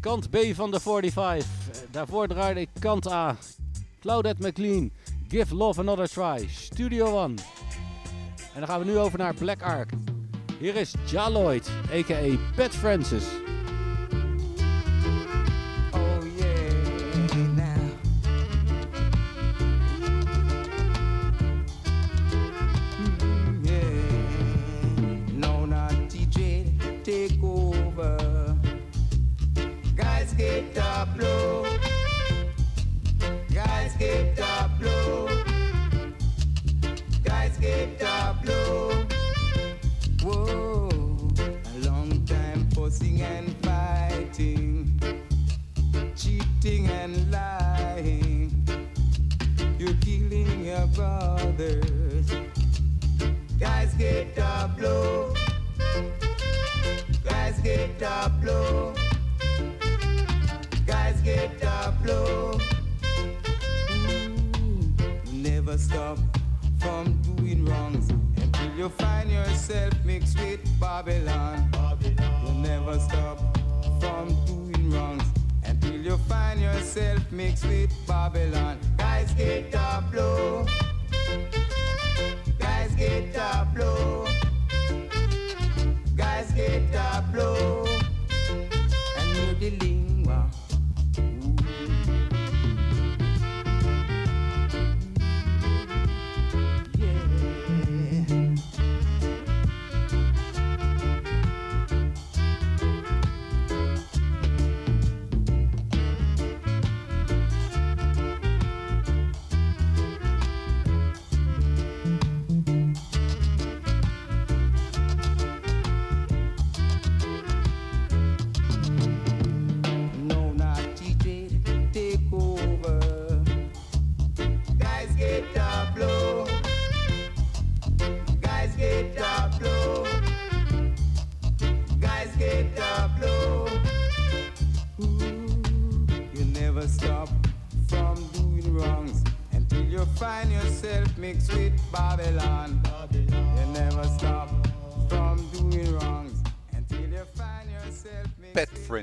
Kant B van de 45. Daarvoor draaide ik kant A. Claudette McLean, Give Love Another Try, Studio One. En dan gaan we nu over naar Black Ark. Hier is Jaloid, a.k.a. Pat Francis.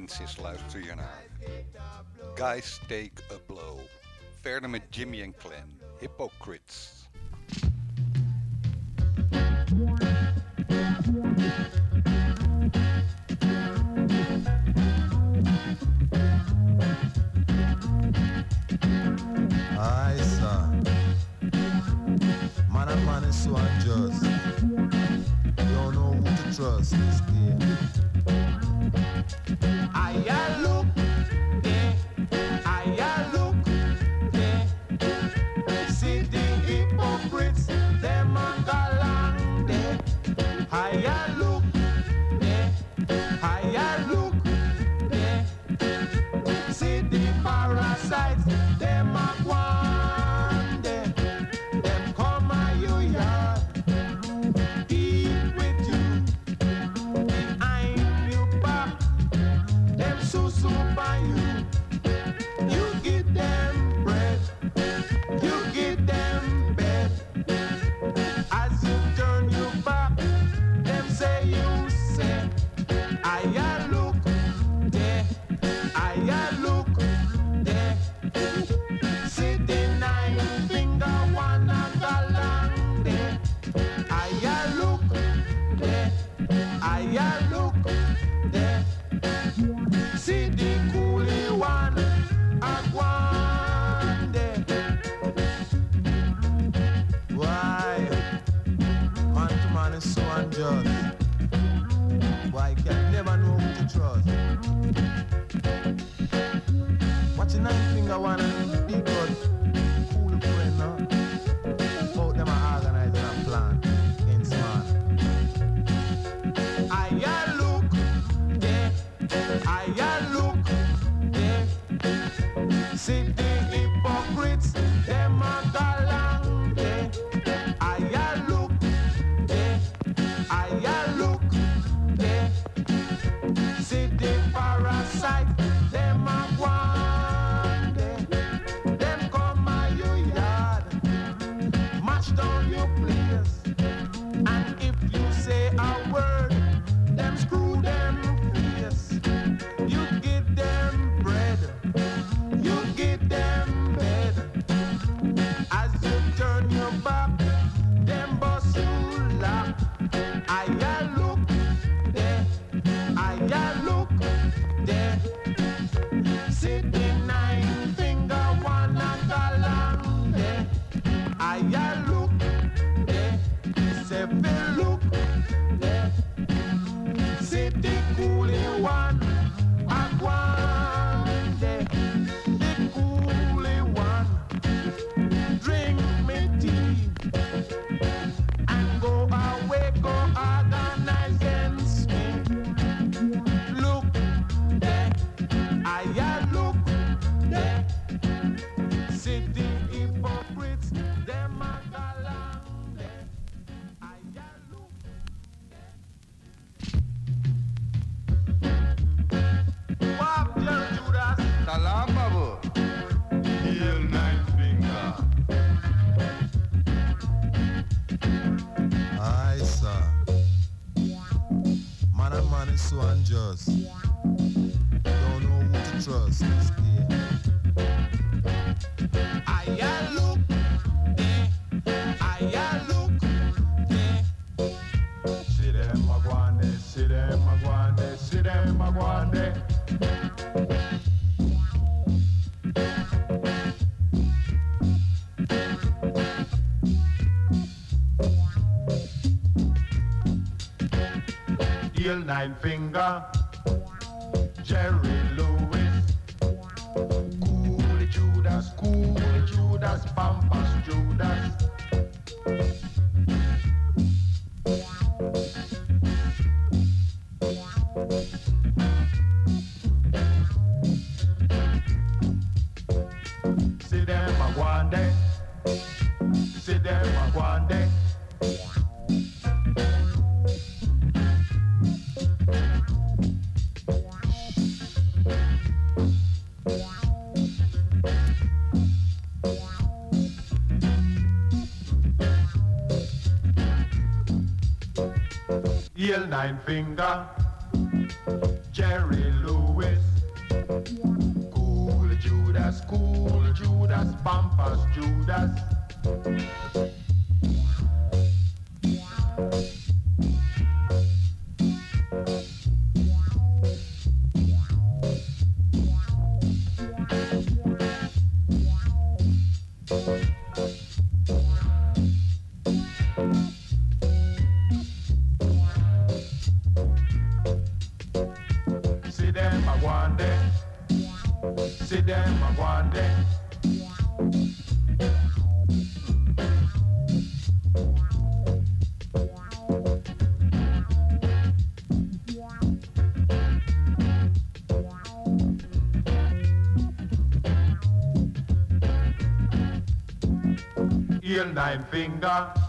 Francis luister je naar. Guys Take a Blow. Verder met Jimmy en Clan. Hypocrites. Aye, sir. Man man is so unjust. Don't know who to trust this. I look nine finger. real nine finger. Jerry Lewis. Cool Judas, cool Judas, bumpers Judas. till nine finger.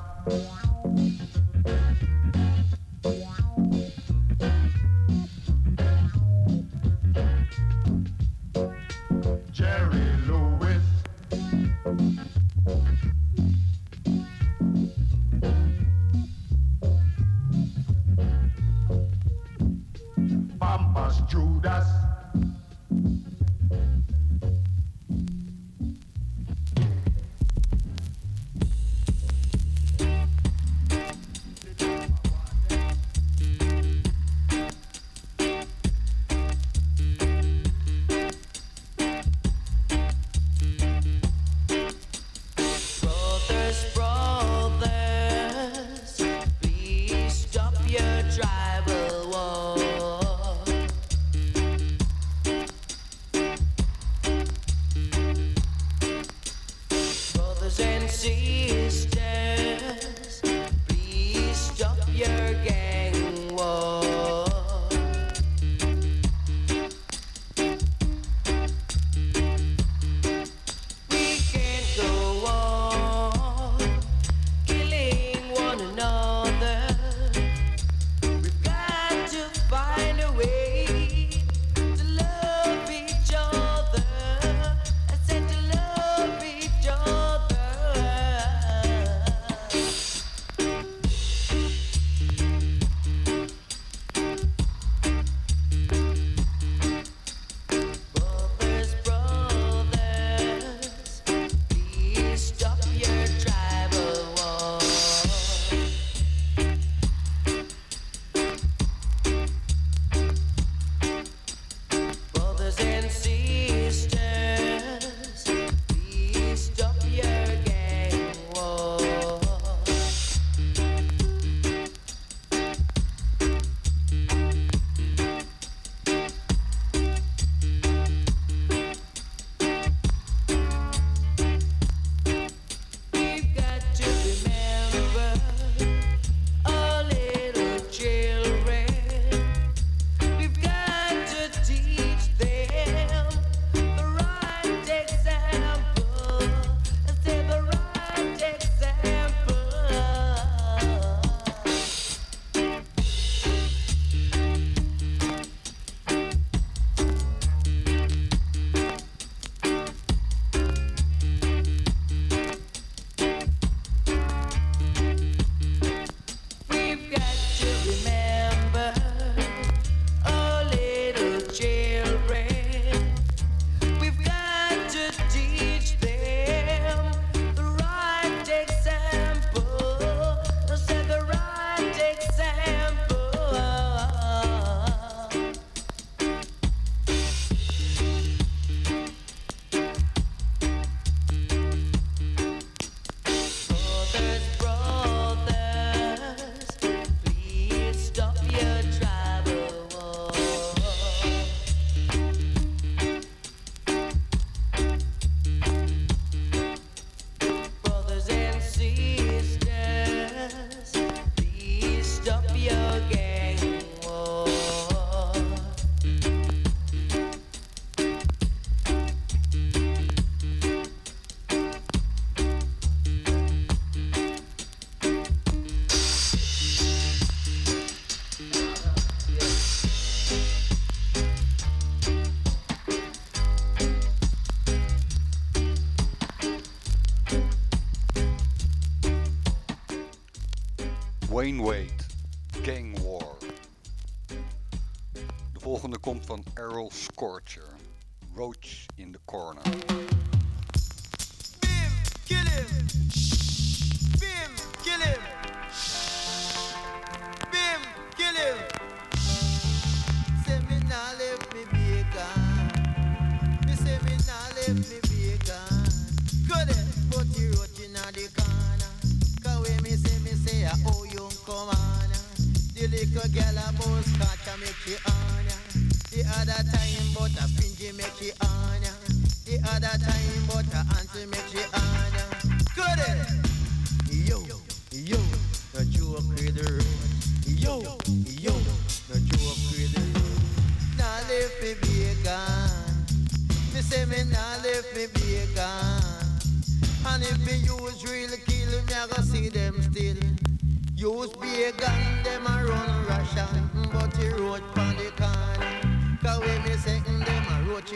Van Errol Scorcher, Roach in the Corner. Bim, Kill him. Bim, kill him. Bim, kill him. Say me nah me. Me say me nah me you inna the corner. Cause when me say me say a oh you come on. The little girl a boss catch a make. The other time but a stingy make she on. The other time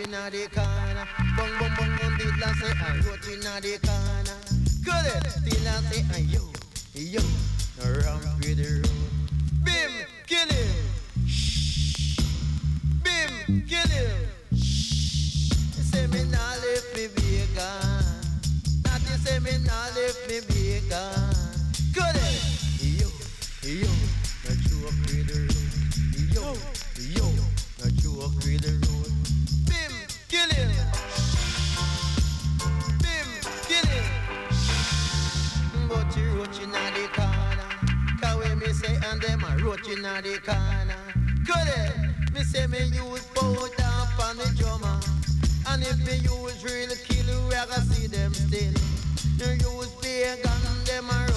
inna the corner. Bung bung bung bung eh, diddler say a roach inna the corner. Good it, still I say yo, yo, around with the road. Bim, kill him. Shh. Bim, kill him. He say me nah me bacon. Not he say me nah me bacon. Good it. Yo, yo, the joke with the road. Yo, yo, the joke with the road. Them a roach inna the corner. Good it. Me say me use powder on the drummer. And if me use real kill, we a go see them still. You use pagan, them a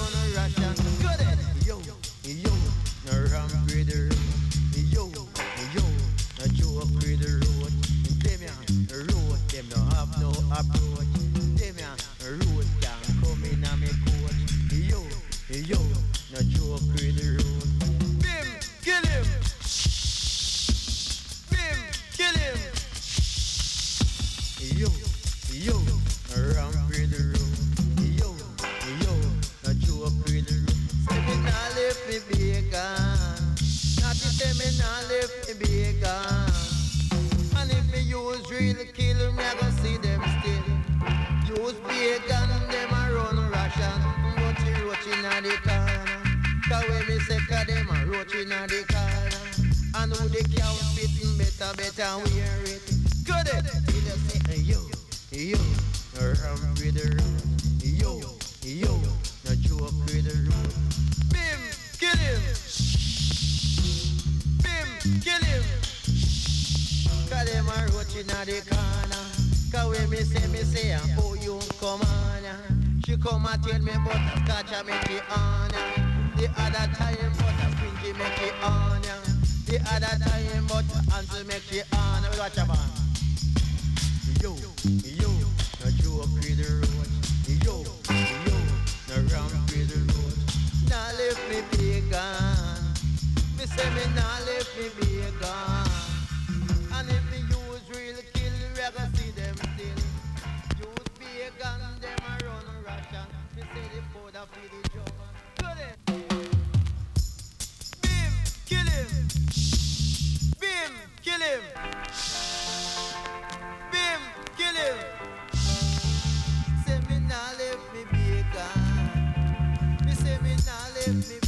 say cause them a roach inna the corner. And who they can spitting better, better wear it. Good it. You say, yo, yo, ram with the road. Yo, yo, no joke with the road. Bim, kill him. Bim, kill him. Cause them a roach inna the corner. Cause when me say, me say, oh, you come on. She come and tell me but a scotch and make it on. The other time but a squinty make it on. ya. The other time but answer make it on. Let me watch a. Yo, yo, no joke with the road. Yo, yo, no ram with the road. Nah left me bacon. Me say me nah left me bacon. And if me use real kill, we a go see them still. Use bacon, them a run Russian. Me say the powder for the him. Bim, kill him. Bim, kill him. Say me nah left me bacon. Me say me nah left me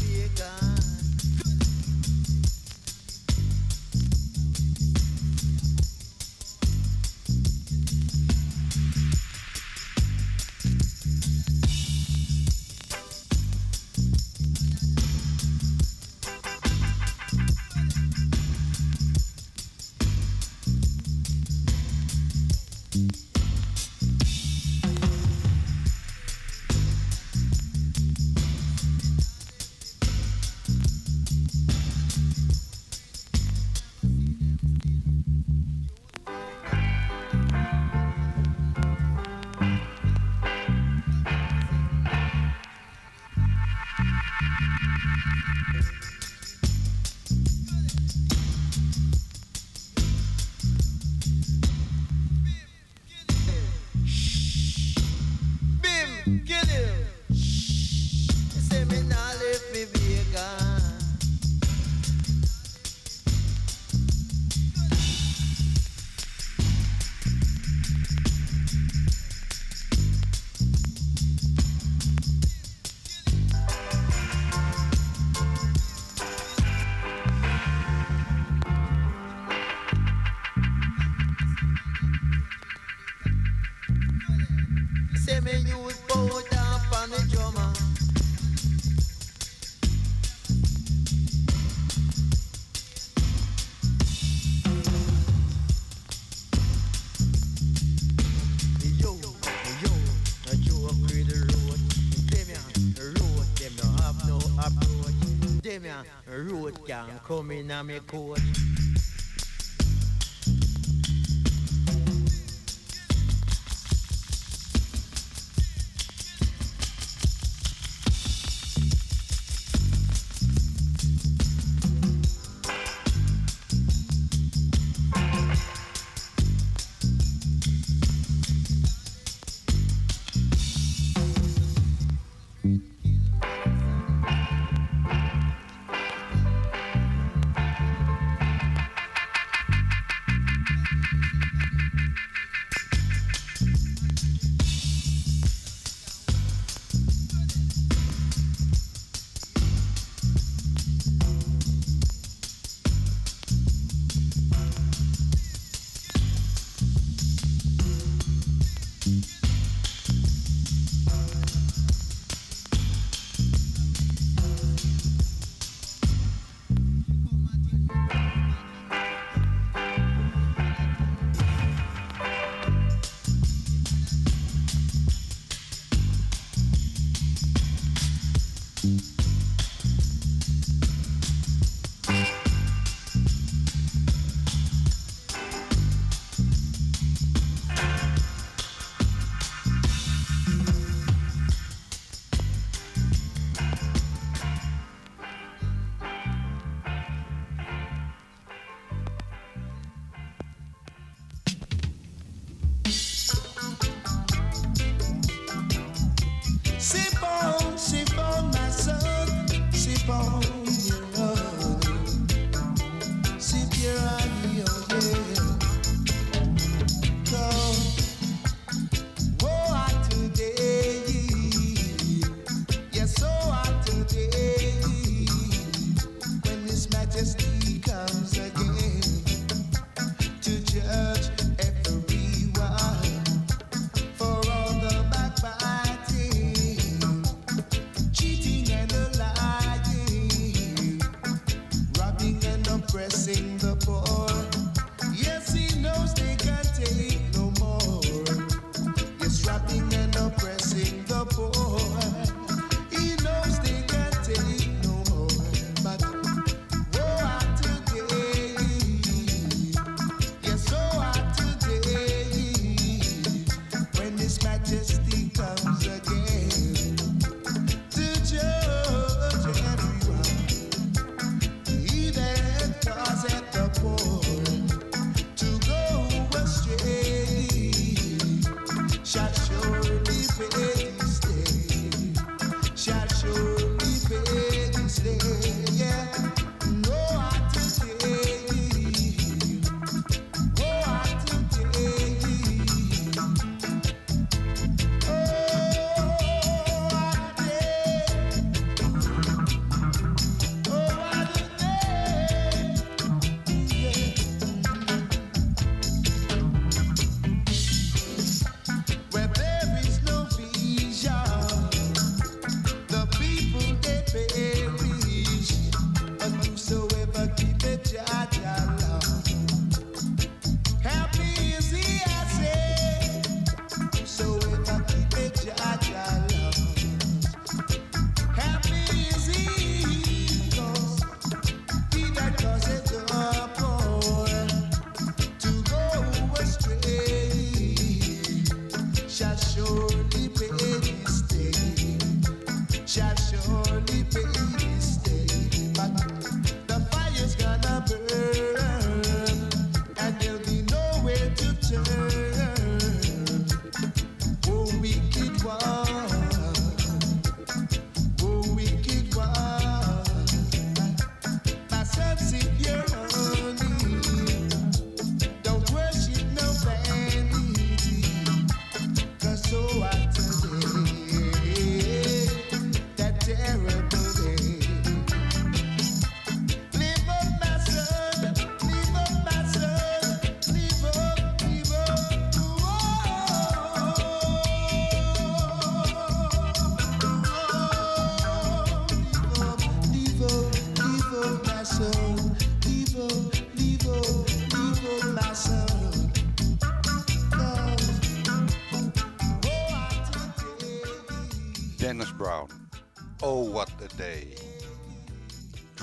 can come in a me coach.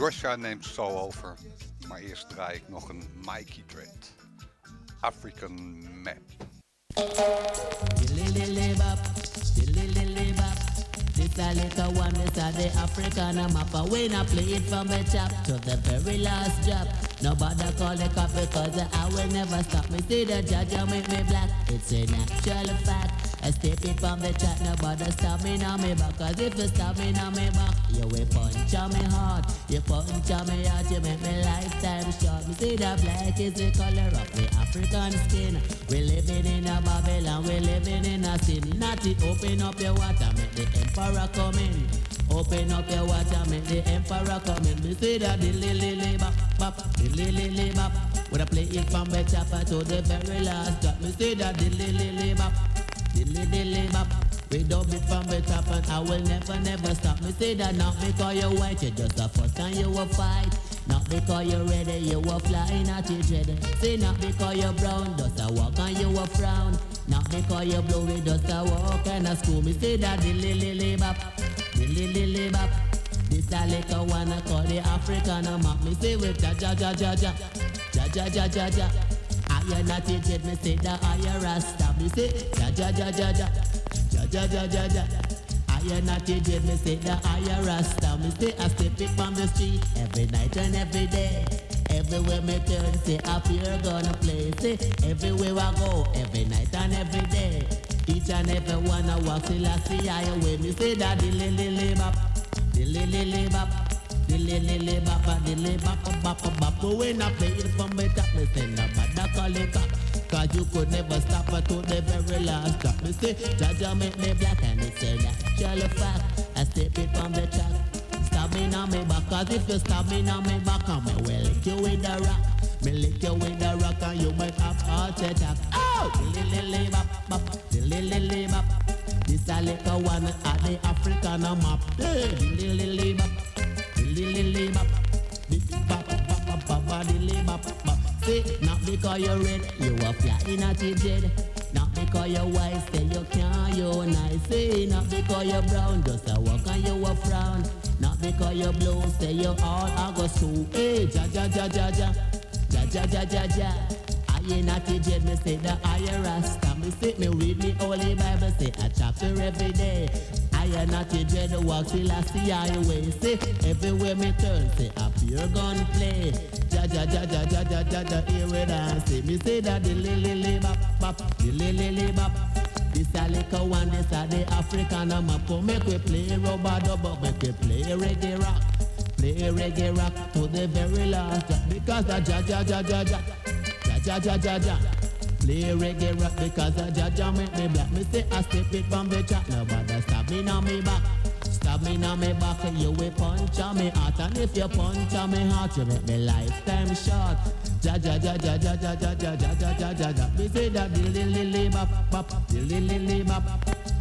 Joshwa neemt zo over, maar eerst draai ik nog een Mikey Dread. African Map. This a little one, this a the African map. And when I play it from the top to the very last drop. Nobody call the cop because I will never stop me. See the judge and make me black. It's a natural fact. I step it from the chat, nobody stop me now me back. Cause if you stop me now me back, you will punch on me hard. You punch on me hard, you make me lifetime short. Me see the black is the color of the African skin. We living in a Babylon, we living in a sin. Natty, open up your water, make the emperor come in. Open up your water, make the emperor come in. Me see the dilly lily bop bop, dilly lily bop. When I play it from the chopper to the very last drop, me see the dilly lily bop, dilly lily bop. We dub it from the top and I will never, never stop. Me say that not because you're white, you just a fuss and you will fight. Not because you're ready, you will fly, not you dread. Say not because you're brown, just a walk and you will frown. Not because you're blue, we just a walk and a school. Me say that the lily lily bop, the lily bop. This a little one I call the African map. Me say with ja ja ja ja ja, ja ja ja ja ja. I am not a jet, me say the I am Rasta. Me say ja ja ja ja ja, ja ja ja ja. I am not a jet, me say the am Rasta. Me say I step it from the street every night and every day. Everywhere me turn, say up here gonna play. Say everywhere I go, every night and every day. Each and every one I walk till I see I away. Me say that the lily lily bop, the lily lily bop. The lily bop, lily bop bop bop bop. When I play it from the top, me say no bother call it up. Cause you could never stop her to the very last drop. Me say, Jaja make me black and it's a natural fact. I step it from the track. Stab me on me back, cause if you stab me on me back, I'm will lick you with the rock. Me lick you with the rock and you might have heart attack. Oh! Lily. This a little one at the African map. Lily bop, lily bop. Bop bop bop bop bop. See, not because you're red, you are flying at your jet. Not because you're white, say you can't unite. See, eh? not because you're brown, just a walk and you a frown. Not because you're blue, say you all are go sue. Eh? Hey, ja ja ja ja ja, ja ja ja ja ja. I ain't not a jet, me say the higher rasta. Me say me read me holy Bible, say a chapter every day. I am not a walk till I see highway. Say everywhere me turn, say a pure gun play. Ja ja ja ja ja ja ja ja here we. Say me say that the lily lily bop bop, the lily lily bop. This a little one, this a the African map. Come make we play rubber dub, make we play reggae rock. Play reggae rock to the very last. Because a ja ja ja ja ja, ja ja ja ja ja. Play reggae rock because a Jaja make me black. Me say I step it from the chat. Nobody stab me on me back. Stab me on me back. and You will punch on me heart. And if you punch on me heart, you make me lifetime short. Ja ja ja ja ja ja ja ja ja ja ja ja ja. Me say that the lily bop bop, lily lily bop.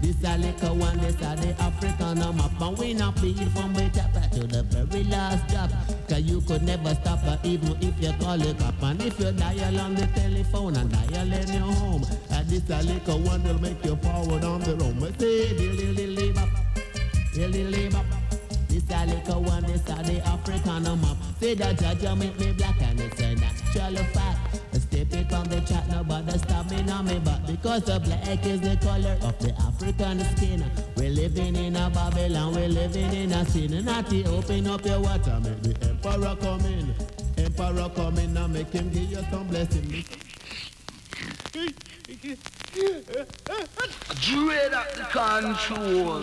This a little one, this a the African. Map And we not bleed from the top to the very last drop. Cause you could never stop her even if you call it up And if you dial on the telephone and dial in your home And this a little one will make you forward on the road. We say, dilly lily bop, dilly lily bop this a little one, this a the African. Map. Say that Jaja make me black. And it's a natural fact. Step it on the chat, nobody stop me on me back because the black is the color of the African skin. We're living in a Babylon, we're living in a sin. Natty, open up your water, make the emperor come in. Emperor come in and make him give you some blessing. Dread at the control.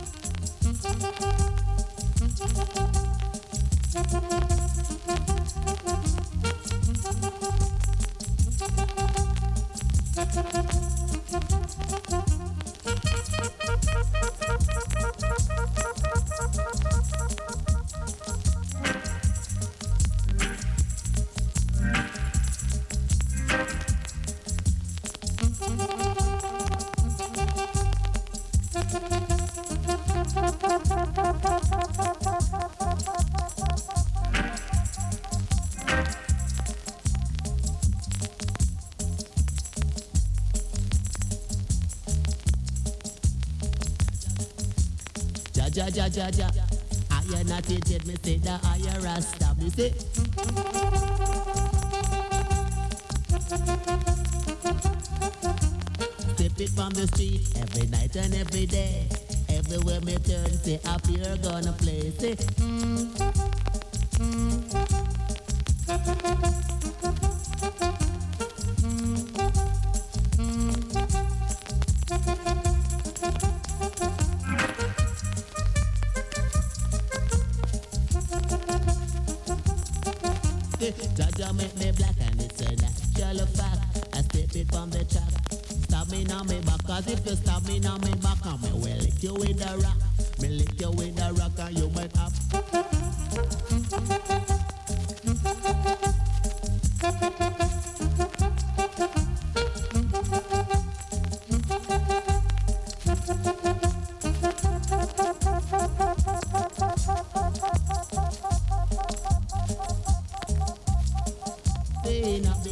ja ja ja ja. I am not it, me say the higher rasta, me say. Step it from the street every night and every day. Everywhere me turn, say up here gonna play.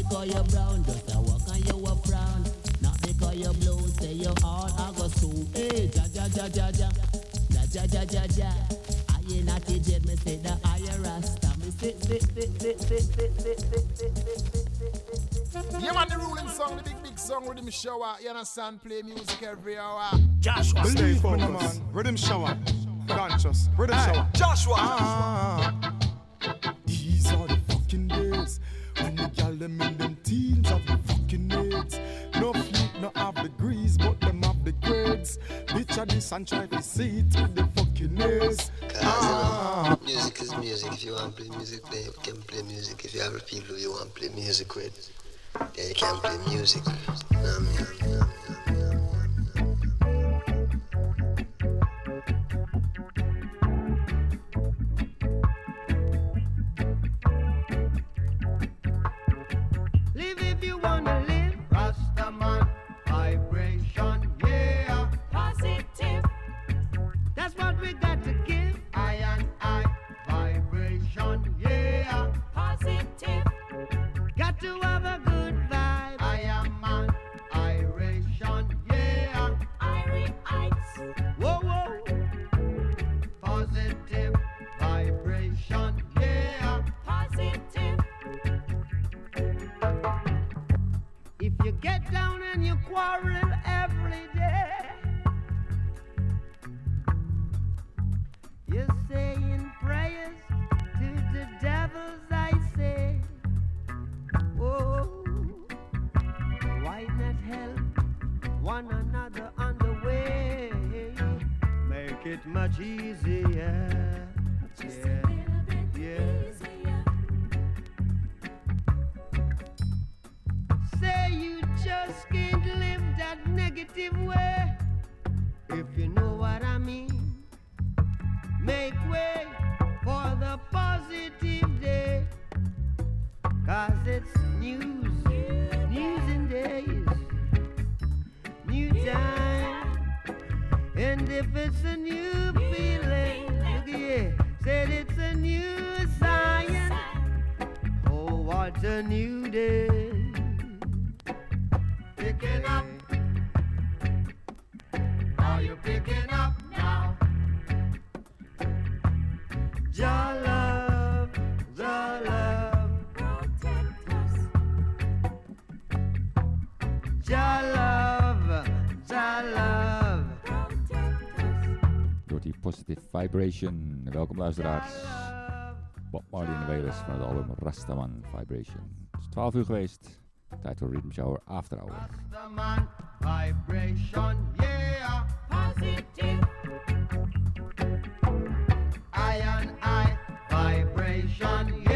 Because you're brown, just a walk and you a frown. Not because you're blue, say you're hard, I go sue. Hey, ja ja ja ja ja, ja ja ja ja ja. I ain't not the jet, me say the higher rasta. Me say say say say say say say say say say. Yeah, man, the ruling song, the big, big song, Riddim Shower. You understand? Play music every hour. Joshwa. Stay Believe me, focused. man. Riddim shower. Conscious. Rhythm Hey, shower. Joshwa. Ah. This and to see with the fucking. Ah. Music is music. If you want to play music, then you can play music. If you have a people you want to play music with, then you can play music. Vibration. Welkom luisteraars. Bob Marley en de Wailers van het album Rastaman Vibration. Het is 12 uur geweest. Tijd voor Rhythm Shower After Hour. Rastaman vibration, yeah. Positive. I and I vibration, yeah.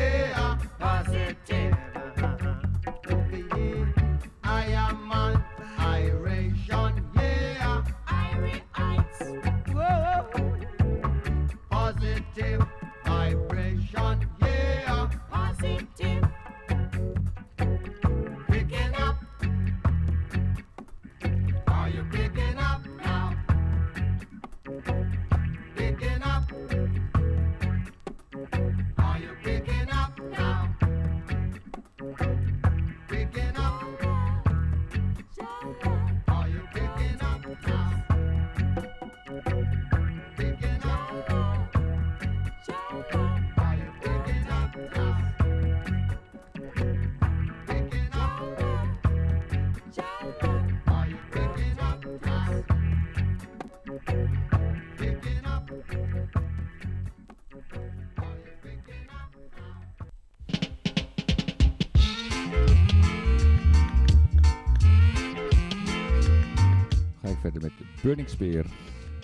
Burning Spear.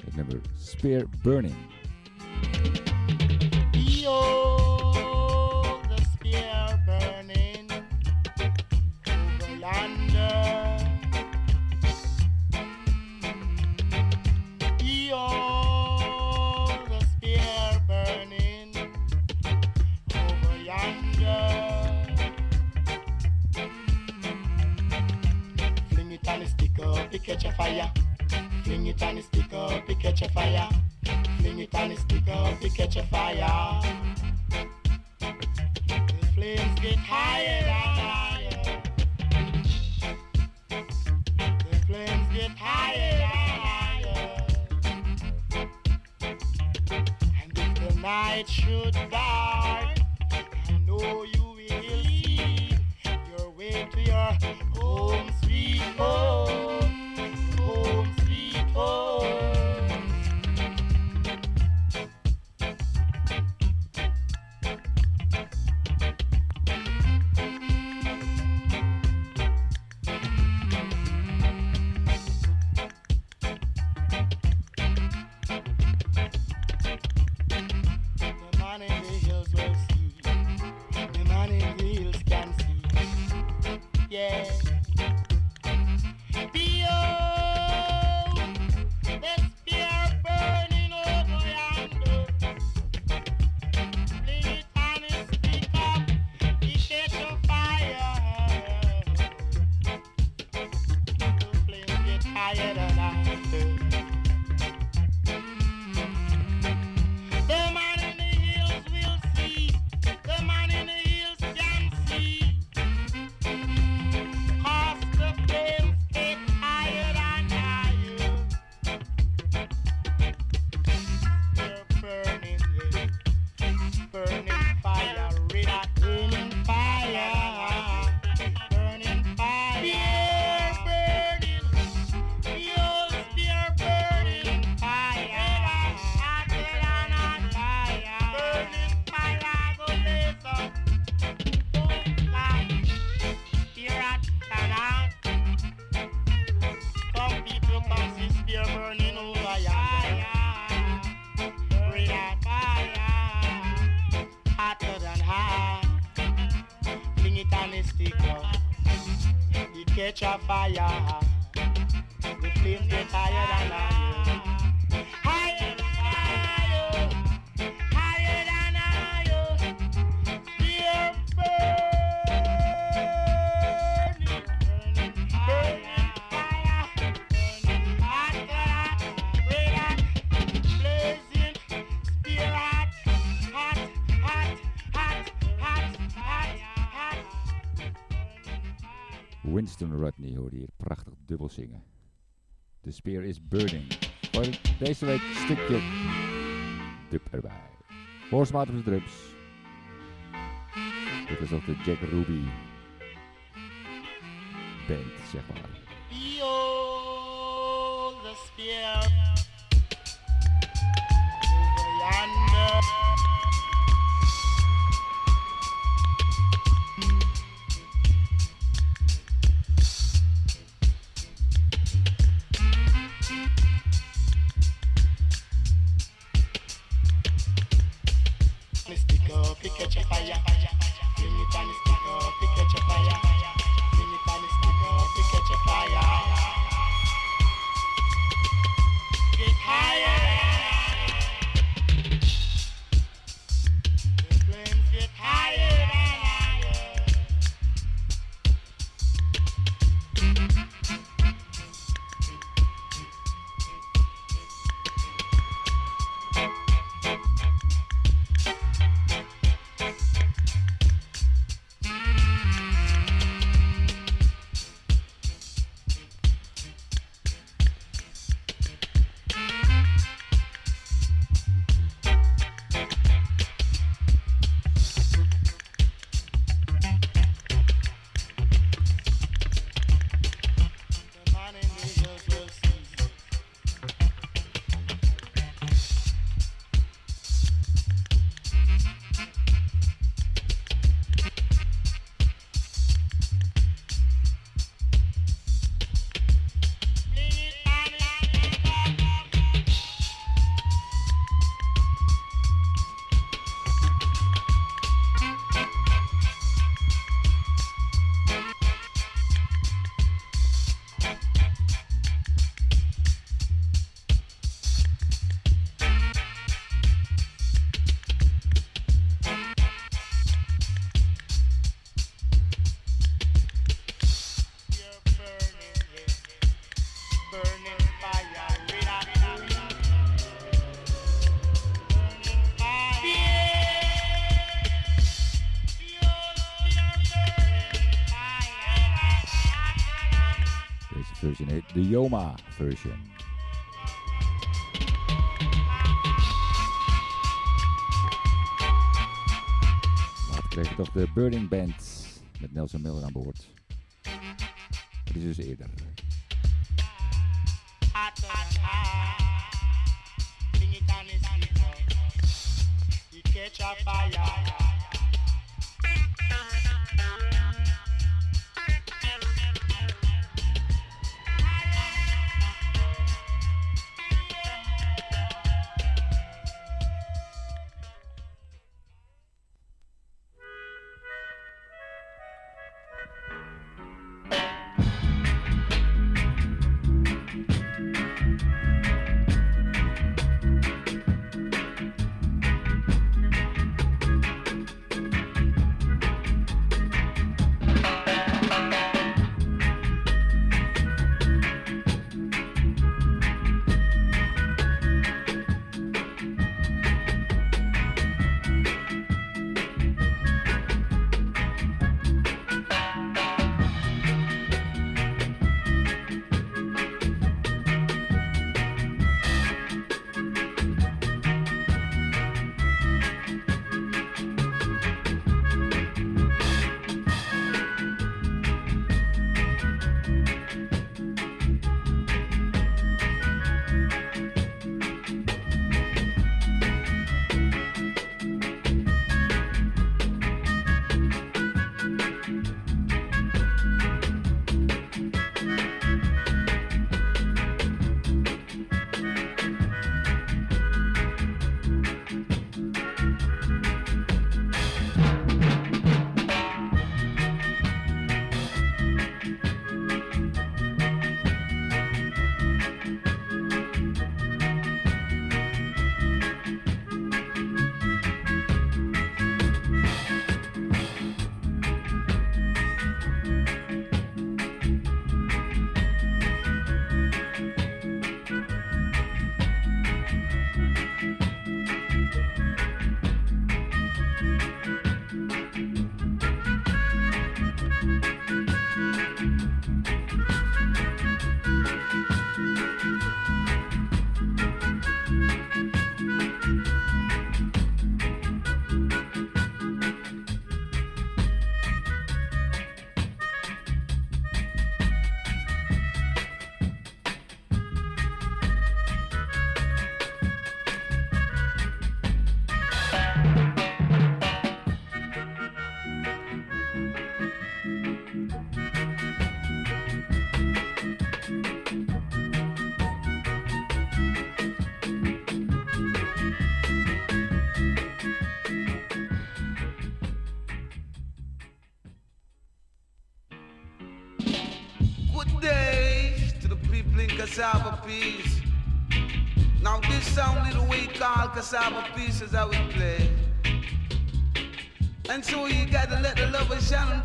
Het nummer Spear Burning. yeah. Zingen. The Spear is Burning. Voor deze week een stukje dub erbij. Horsemat op de drums. Dit is ook de Jack Ruby band, zeg maar. Yo, the spear. de Yoma version. Later kregen toch de Burning Band met Nelson Miller aan boord. Dat is dus eerder. focus on pieces that we play. and so you gotta let the love shine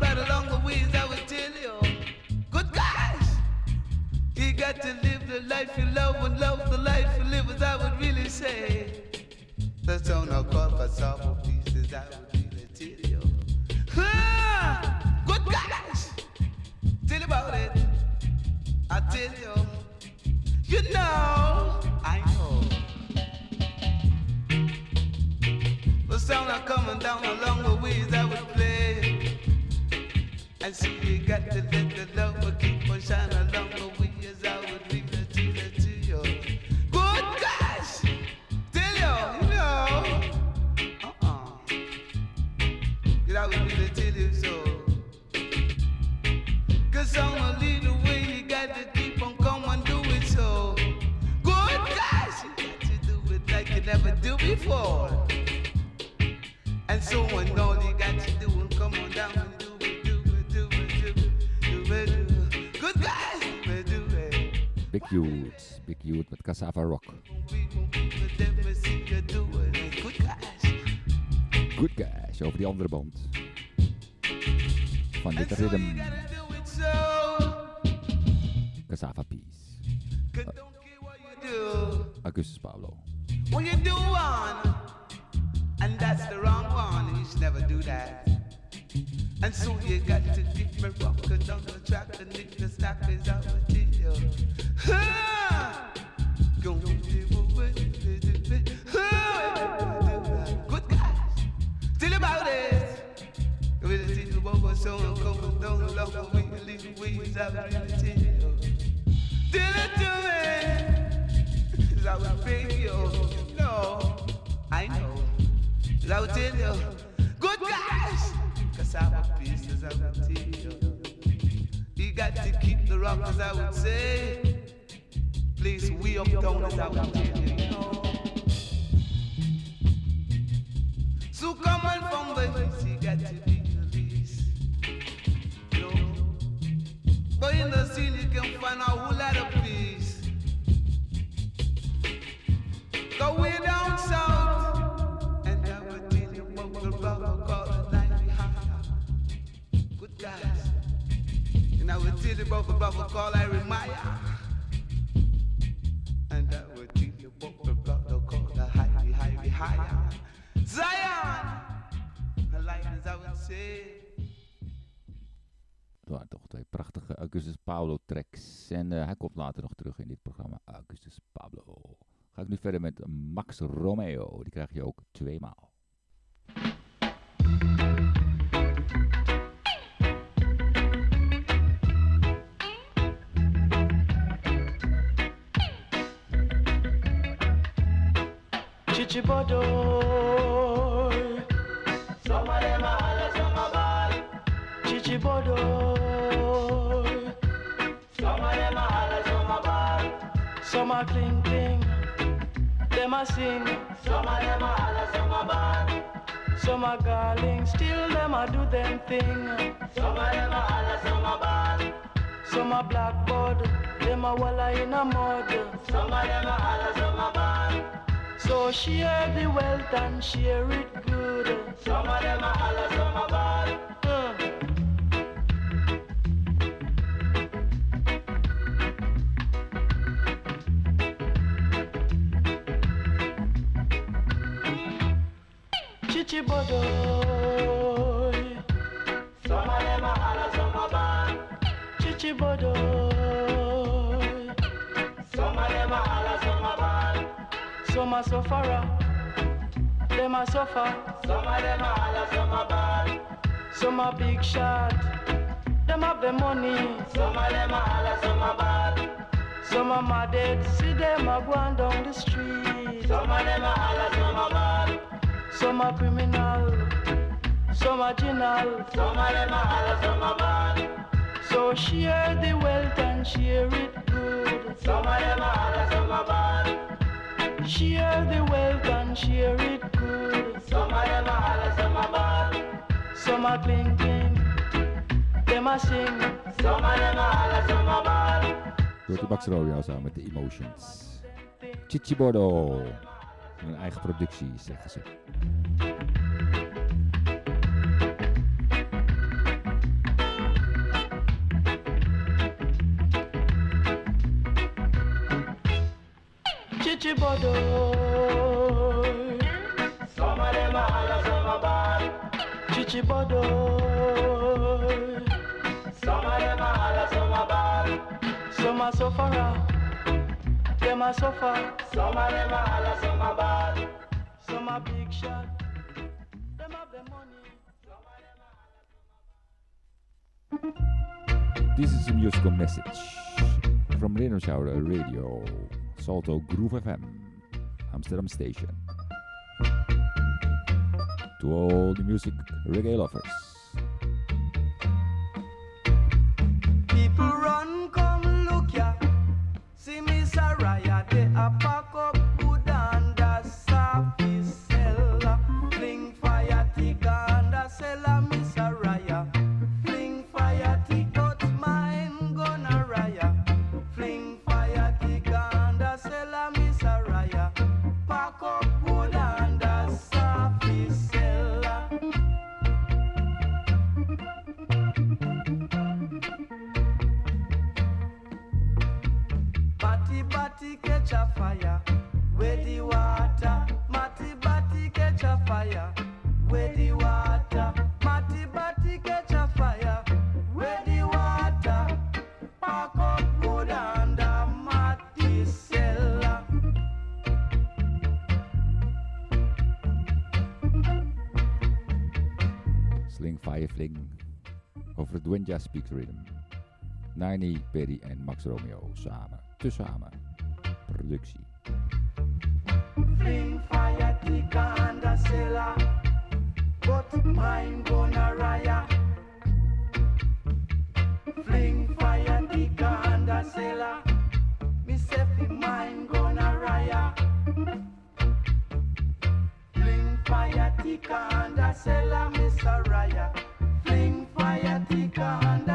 Cassava Rock. Good Guys, over die andere band. Van dit ritme. Max Romeo. Die krijg je ook tweemaal. Chichibodoy. Some of them are holla, some are ball. Chichibodoy. Some of them are holla, some are ball. Some are cling cling. Them a sing. Some of them are holla, some are ball. Some are garling, still them a do them thing. Some of them are holla, some are ball. Some are blackboard, them a walla in a mud. Some of them are holla, some are ball. So share the wealth and share it good. Some of them are holla, some are ball. Chichibodoy. Some of them are holla, some are ball. Chichibodoy. Some of them are holla, some are ball. Some are sufferer. Them a suffer. Some of them are holla, some are ball. Some are big shot. Them have the money. Some of them are holla, some are ball. Some are mad dead. See them a going down the street. Some of them are holla, some are ball. Some are criminal. Some are general. Some of them are some are ball. So share the wealth and share it good. Some of them are some are ball. Share the wealth and share it good. Some of them are holla, some are ball. Some are cling cling. Them a sing. Some of them are holla, some are ball. Door de Max Romeo samen met de Emotions. Chichibodo. Een eigen productie, zeggen ze. Chichibodoy. Some of them are holla, some are ball. Chichibodoy. Some of them are are sufferer. Them are suffer. Some of them are some are ball. Some are big shot. Them have the money. This is a musical message from Shower Radio, Salto Groove FM, Amsterdam Station. To all the music reggae lovers. People run, a pack via Speak Rhythm. Lee Perry en Max Romeo samen. Tezamen. Productie. Fling fire, tika and a sailor. But mine gonna raya. Fling fire, tika and a sailor. Me mine gonna raya. Fling fire, tika and a sailor, Miss Africa and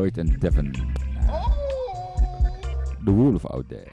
Lloyd and Devon. Oh! The Wolf out there.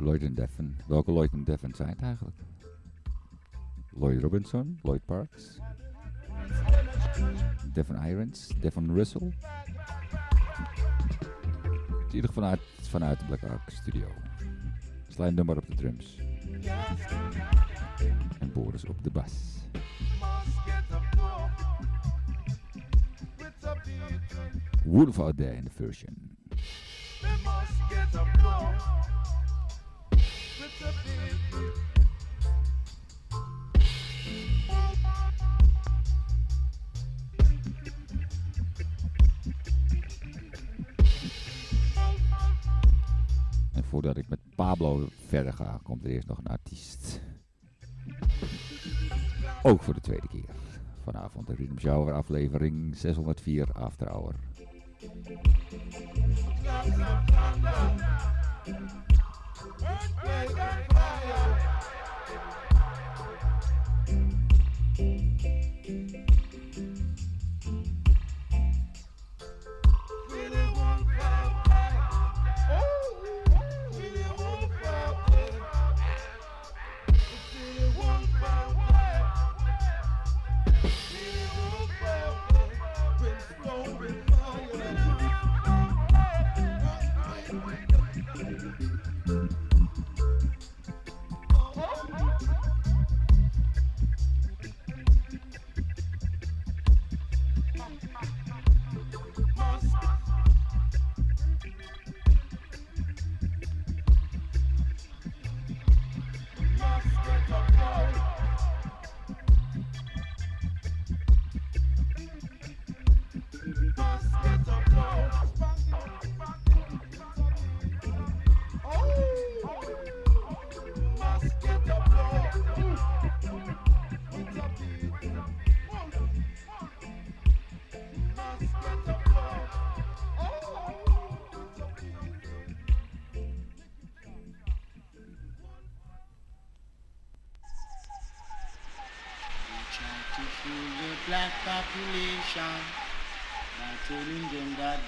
Lloyd en Devon. Welke Lloyd en Devon zijn het eigenlijk? Lloyd Robinson, Lloyd Parks, Devon Irons, Devon Russell. In ieder vanuit, vanuit de Black Ark Studio. Slijn nummer op de drums. En Boris op de bas. Wolf out there in the version. En voordat ik met Pablo verder ga, komt er eerst nog een artiest. Ook voor de tweede keer. Vanavond de Rhythm Shower aflevering 604 After Hour. Try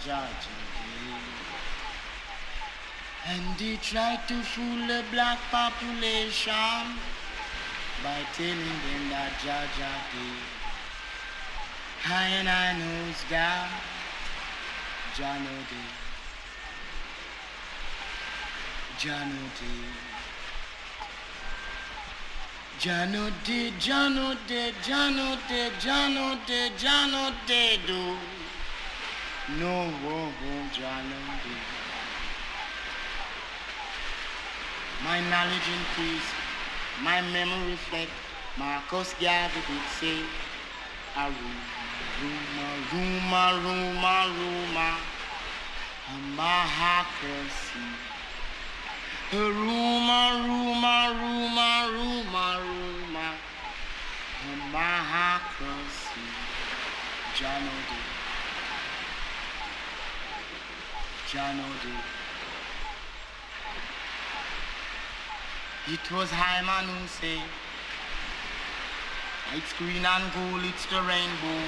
that And they try to fool the black population by telling them that Georgia gay. I and I knows God, Jah know day. Jah day. Jano de, Jano de, Jano de, Jano de, Jano de do. Oh, de. My knowledge increase, my memory reflect. Marcus Garvey did say, a rumor, rumor, rumor, rumor, a mahacracy. A rumor, rumor, rumor, rumor, rumor, a mahacracy. John O'Day. John. It was Hyman who said, it's green and gold, it's the rainbow.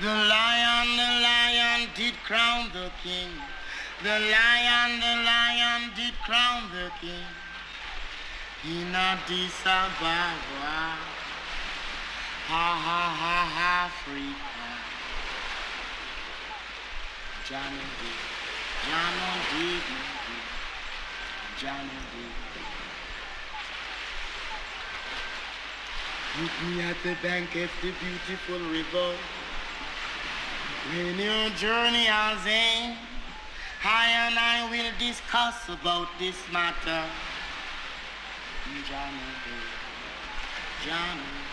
The lion, the lion did crown the king. The lion, the lion did crown the king. In Addis Ababa. Ha ha ha ha, Africa. Johnny did, Johnny did, did. Meet me at the bank of the beautiful river. When your journey has end, I and I will discuss about this matter. Johnny, Johnny,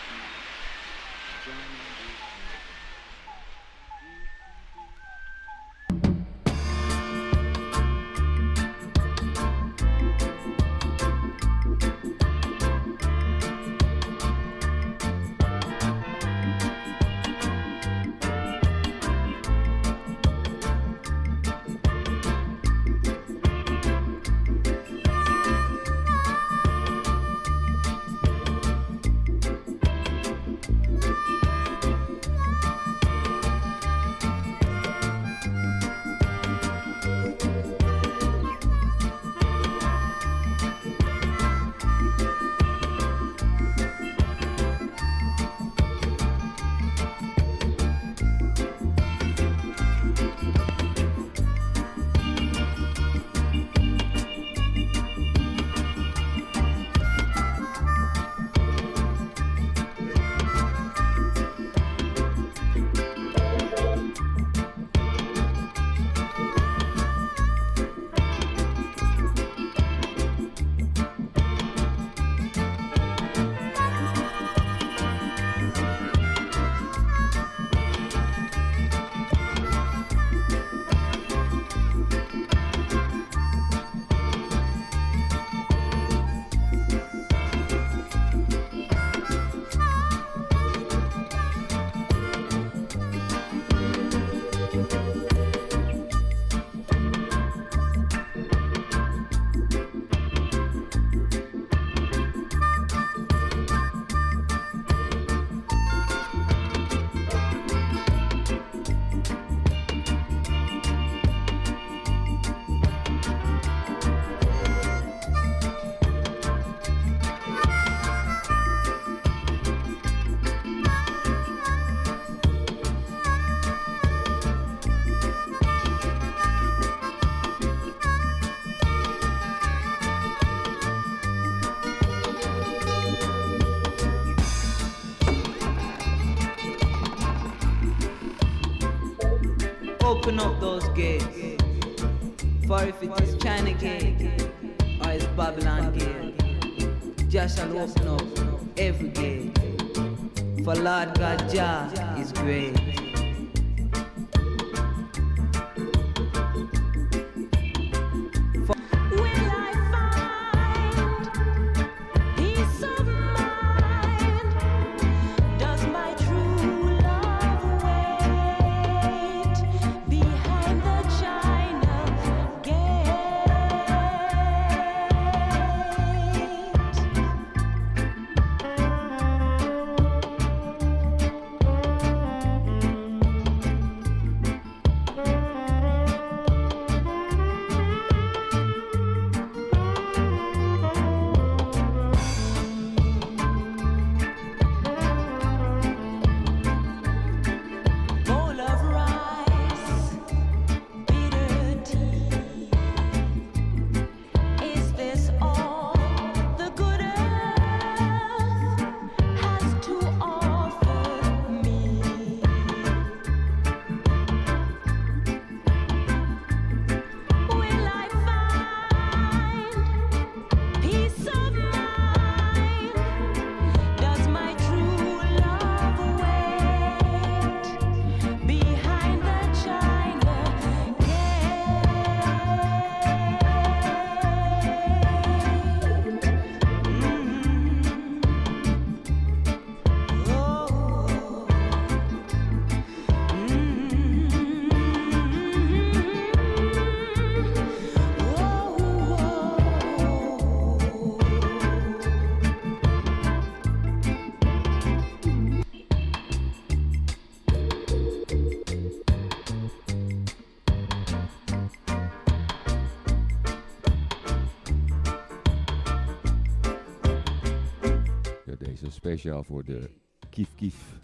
speciaal voor de Kief Kief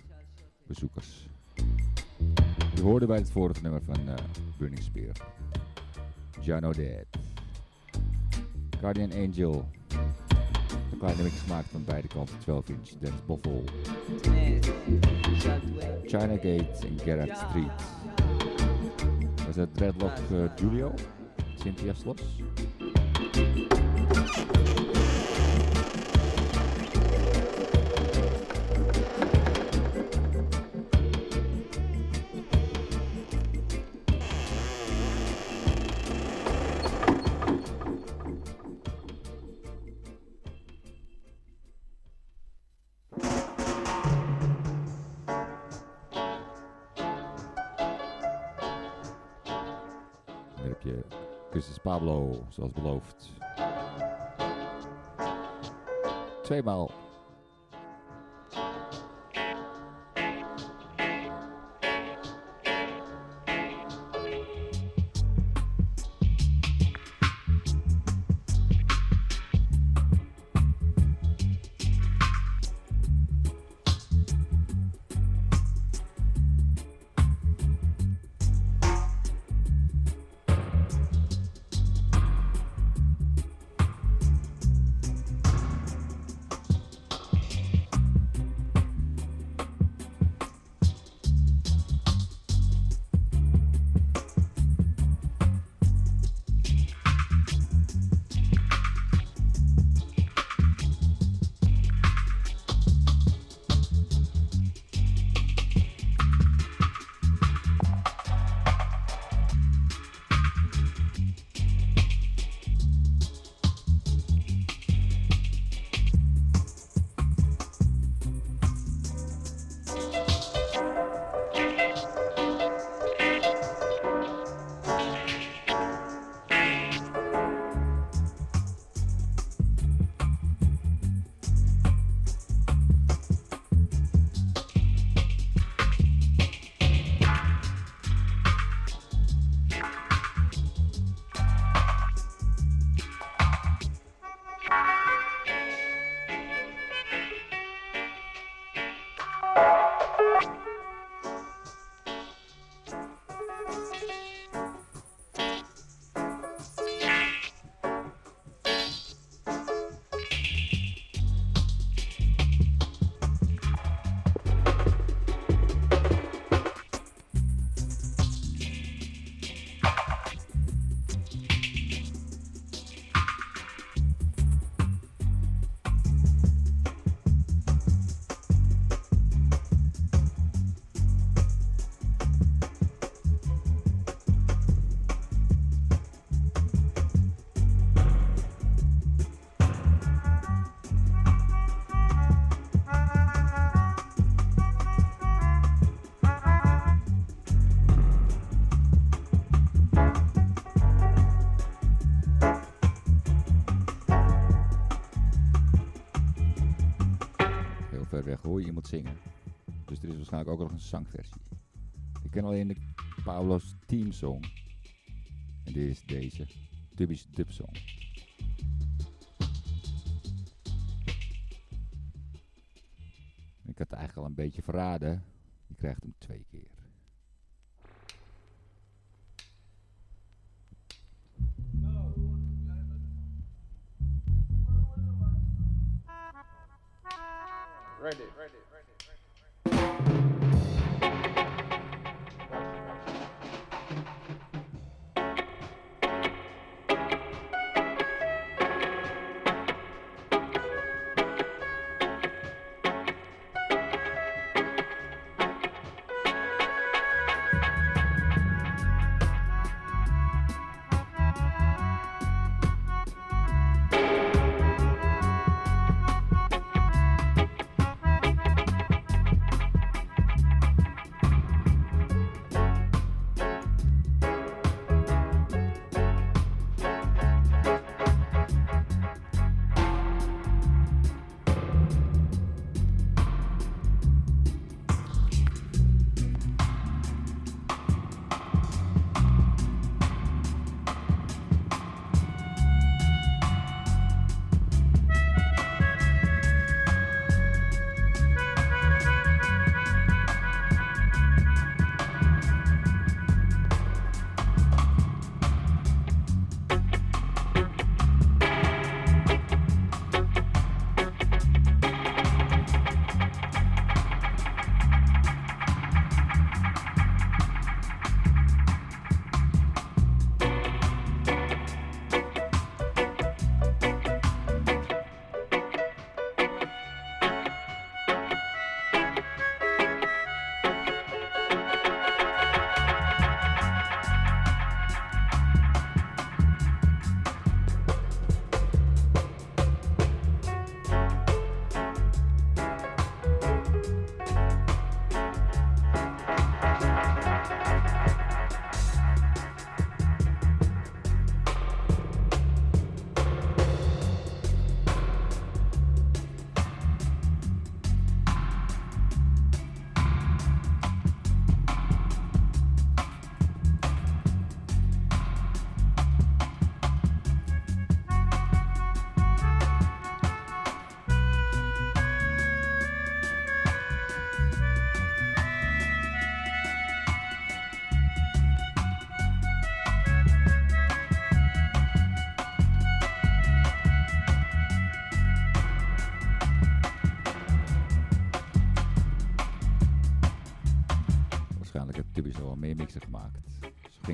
bezoekers. Je hoorde bij het vorige nummer van eh Burning Spear. Jano Dead. Guardian Angel. Een kleine mix gemaakt van beide kanten. 12 inch Dance Buffalo. China Gate en Garrett Street. Was dat Dreadlock eh, Julio? Cynthia Sloss? Twee Tweemaal. Dus er is waarschijnlijk ook nog een zangversie. Ik ken alleen de Pablo's Team Song. En dit is deze. Dubby's Dub Song. Ik had het eigenlijk al een beetje verraden. Je krijgt hem twee keer.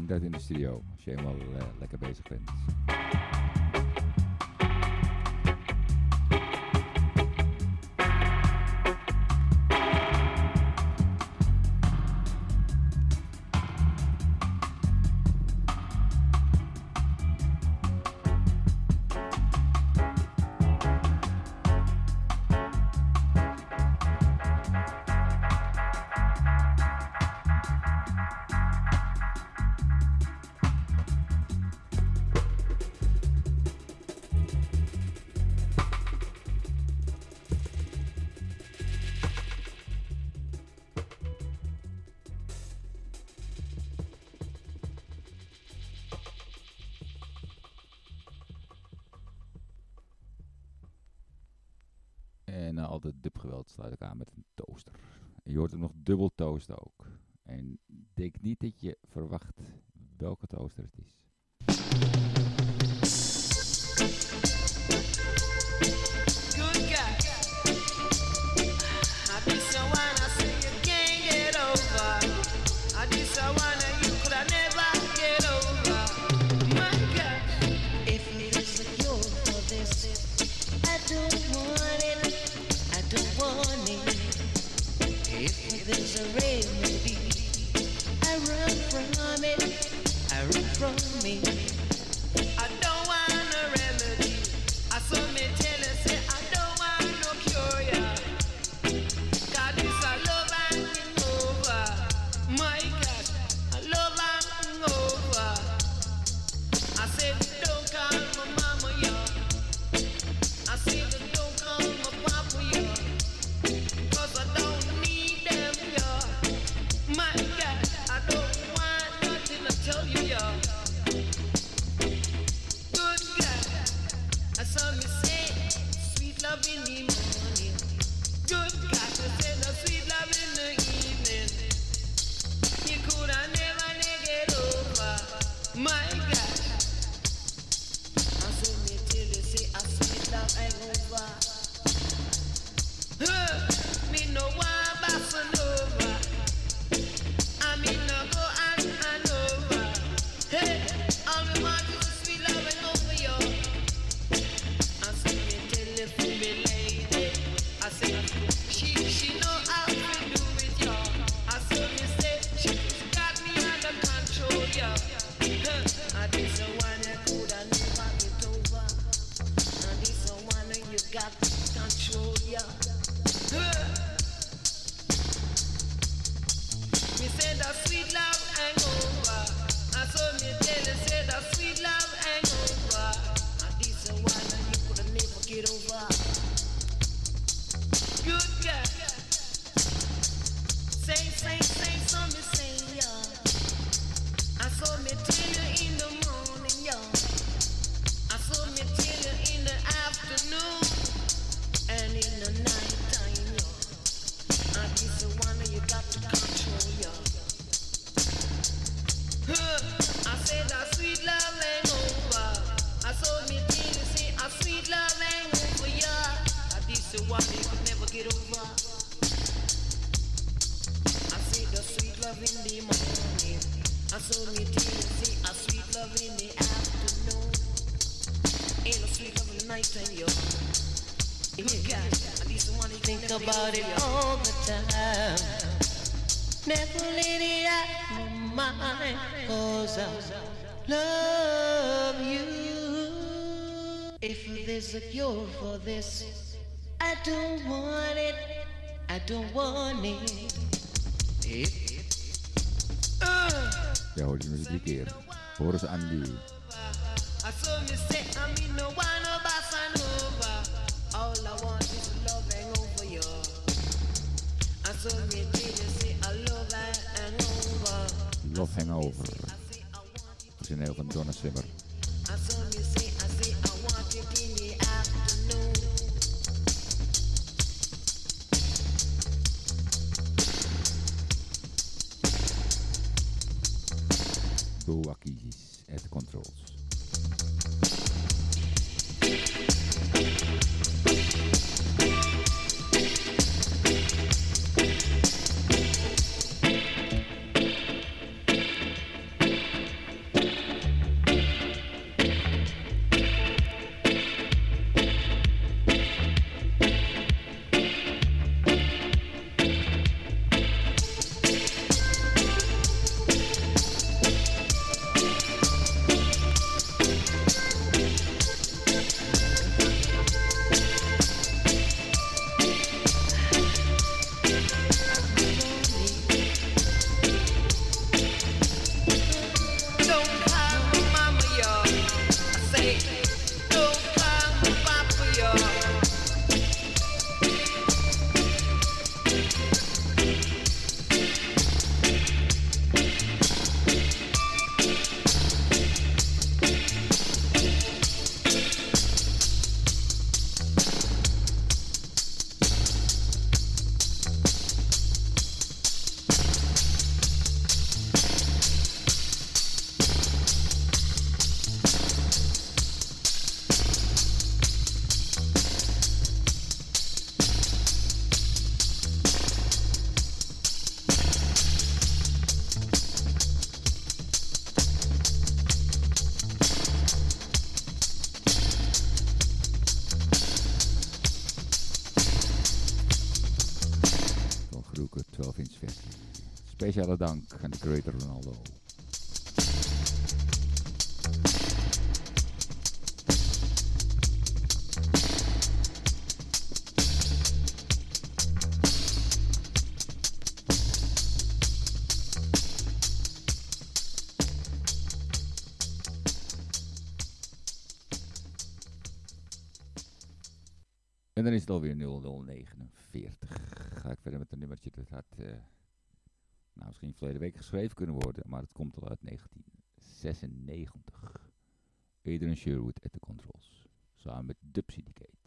dat in de studio als je helemaal eh, lekker bezig bent. ook. En denk niet dat je verwacht welke toaster het don't want it. Eh. Yeah, hoje nos diqueiro. Poros Andy. I saw you say I'm in no one of us and over. All I want is love and over you. I saw you did you say I love and over. Love hangover. Origineel van Donna Swimmer. Speciale dank aan de Greater Ronaldo. En dan is het alweer 0049. Ga ik verder met een nummertje dat had eh, nou, misschien verleden week geschreven kunnen worden, maar het komt al uit 1996. Adrian Sherwood at the controls, samen met Dub Syndicate.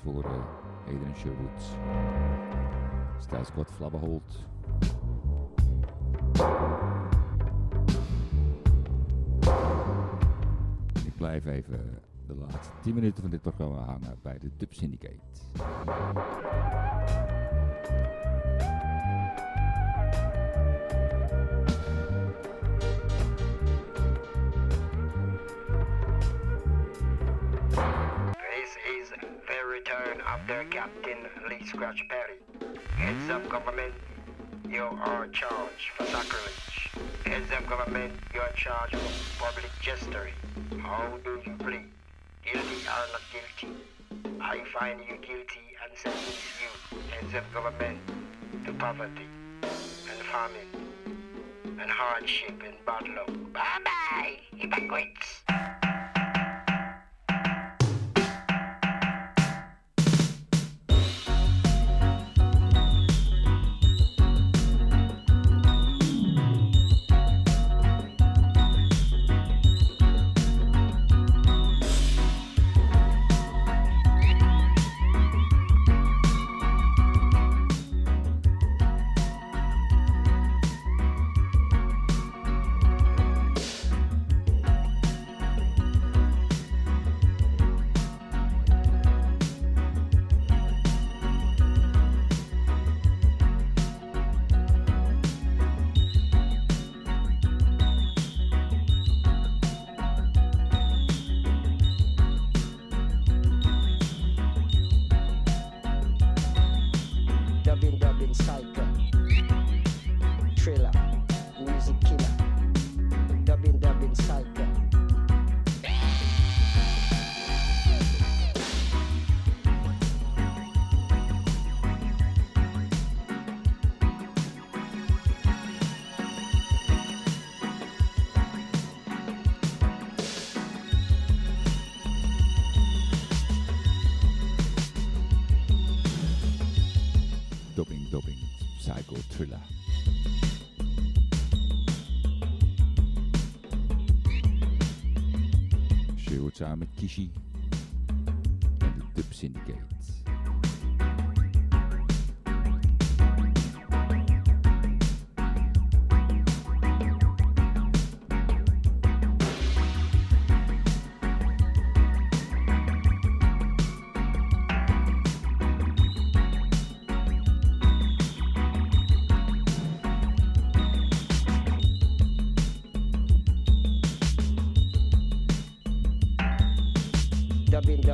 Routereeks voor uh, Adrian Sherwood. Stijlsquad Flabbehold. En ik blijf even de laatste 10 minuten van dit programma hangen bij de Dub Syndicate. Their captain, Lee Scratch Perry. Heads up, government, you are charged for sacrilege. Heads up, government, you are charged for public gestury. How do you plead? Guilty or not guilty? I find you guilty and sentence you, heads of government, to poverty and famine and hardship and bad luck. Bye bye, hypocrites.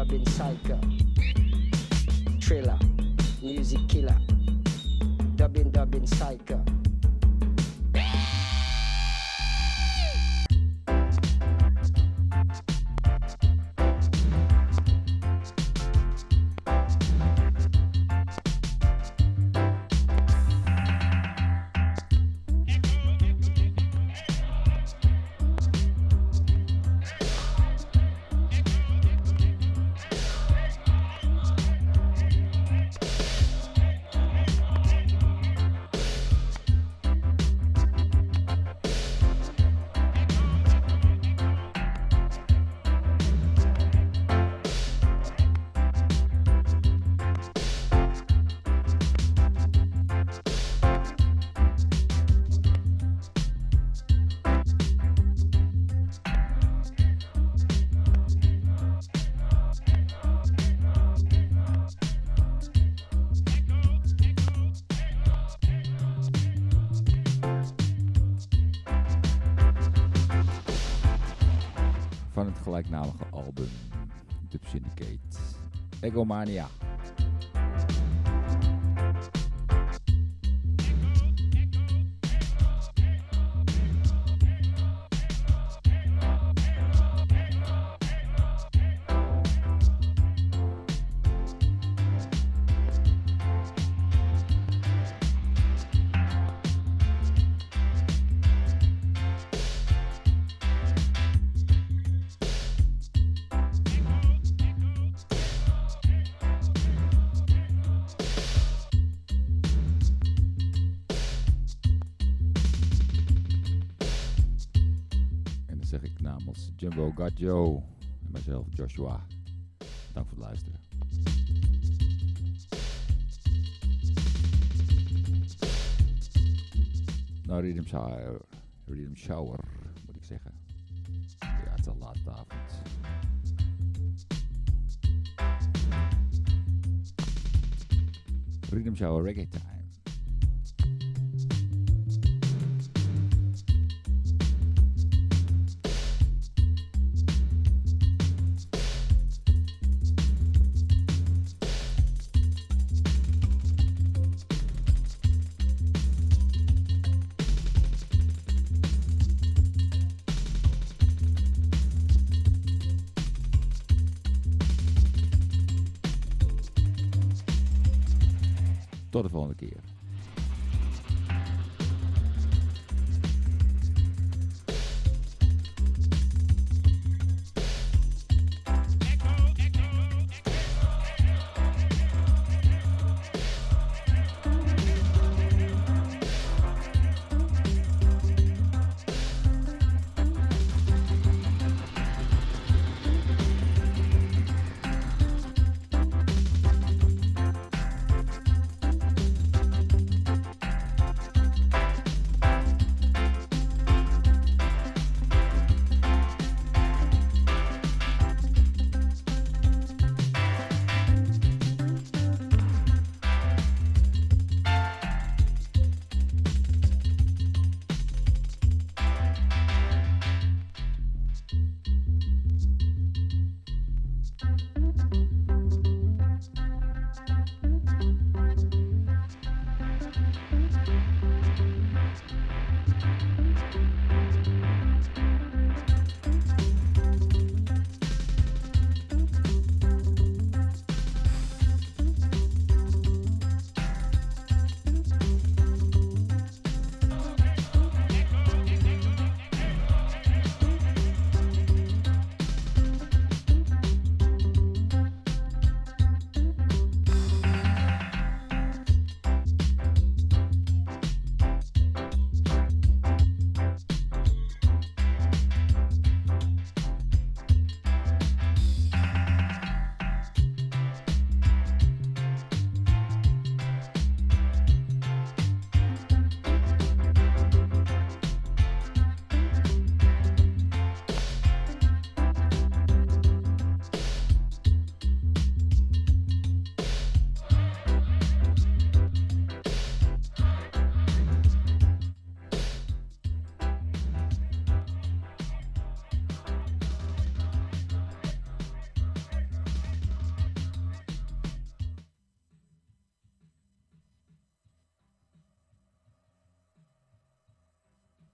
Dubbing, psycho. Thriller. Music killer. Dubbing, dubbing, psycho. Egomania. En Gajo en mijzelf Joshua. Dank voor het luisteren. Nou, Rhythm Shower, Rhythm Shower moet ik zeggen. Ja, het is al laat avond. Rhythm Shower Reggae Time.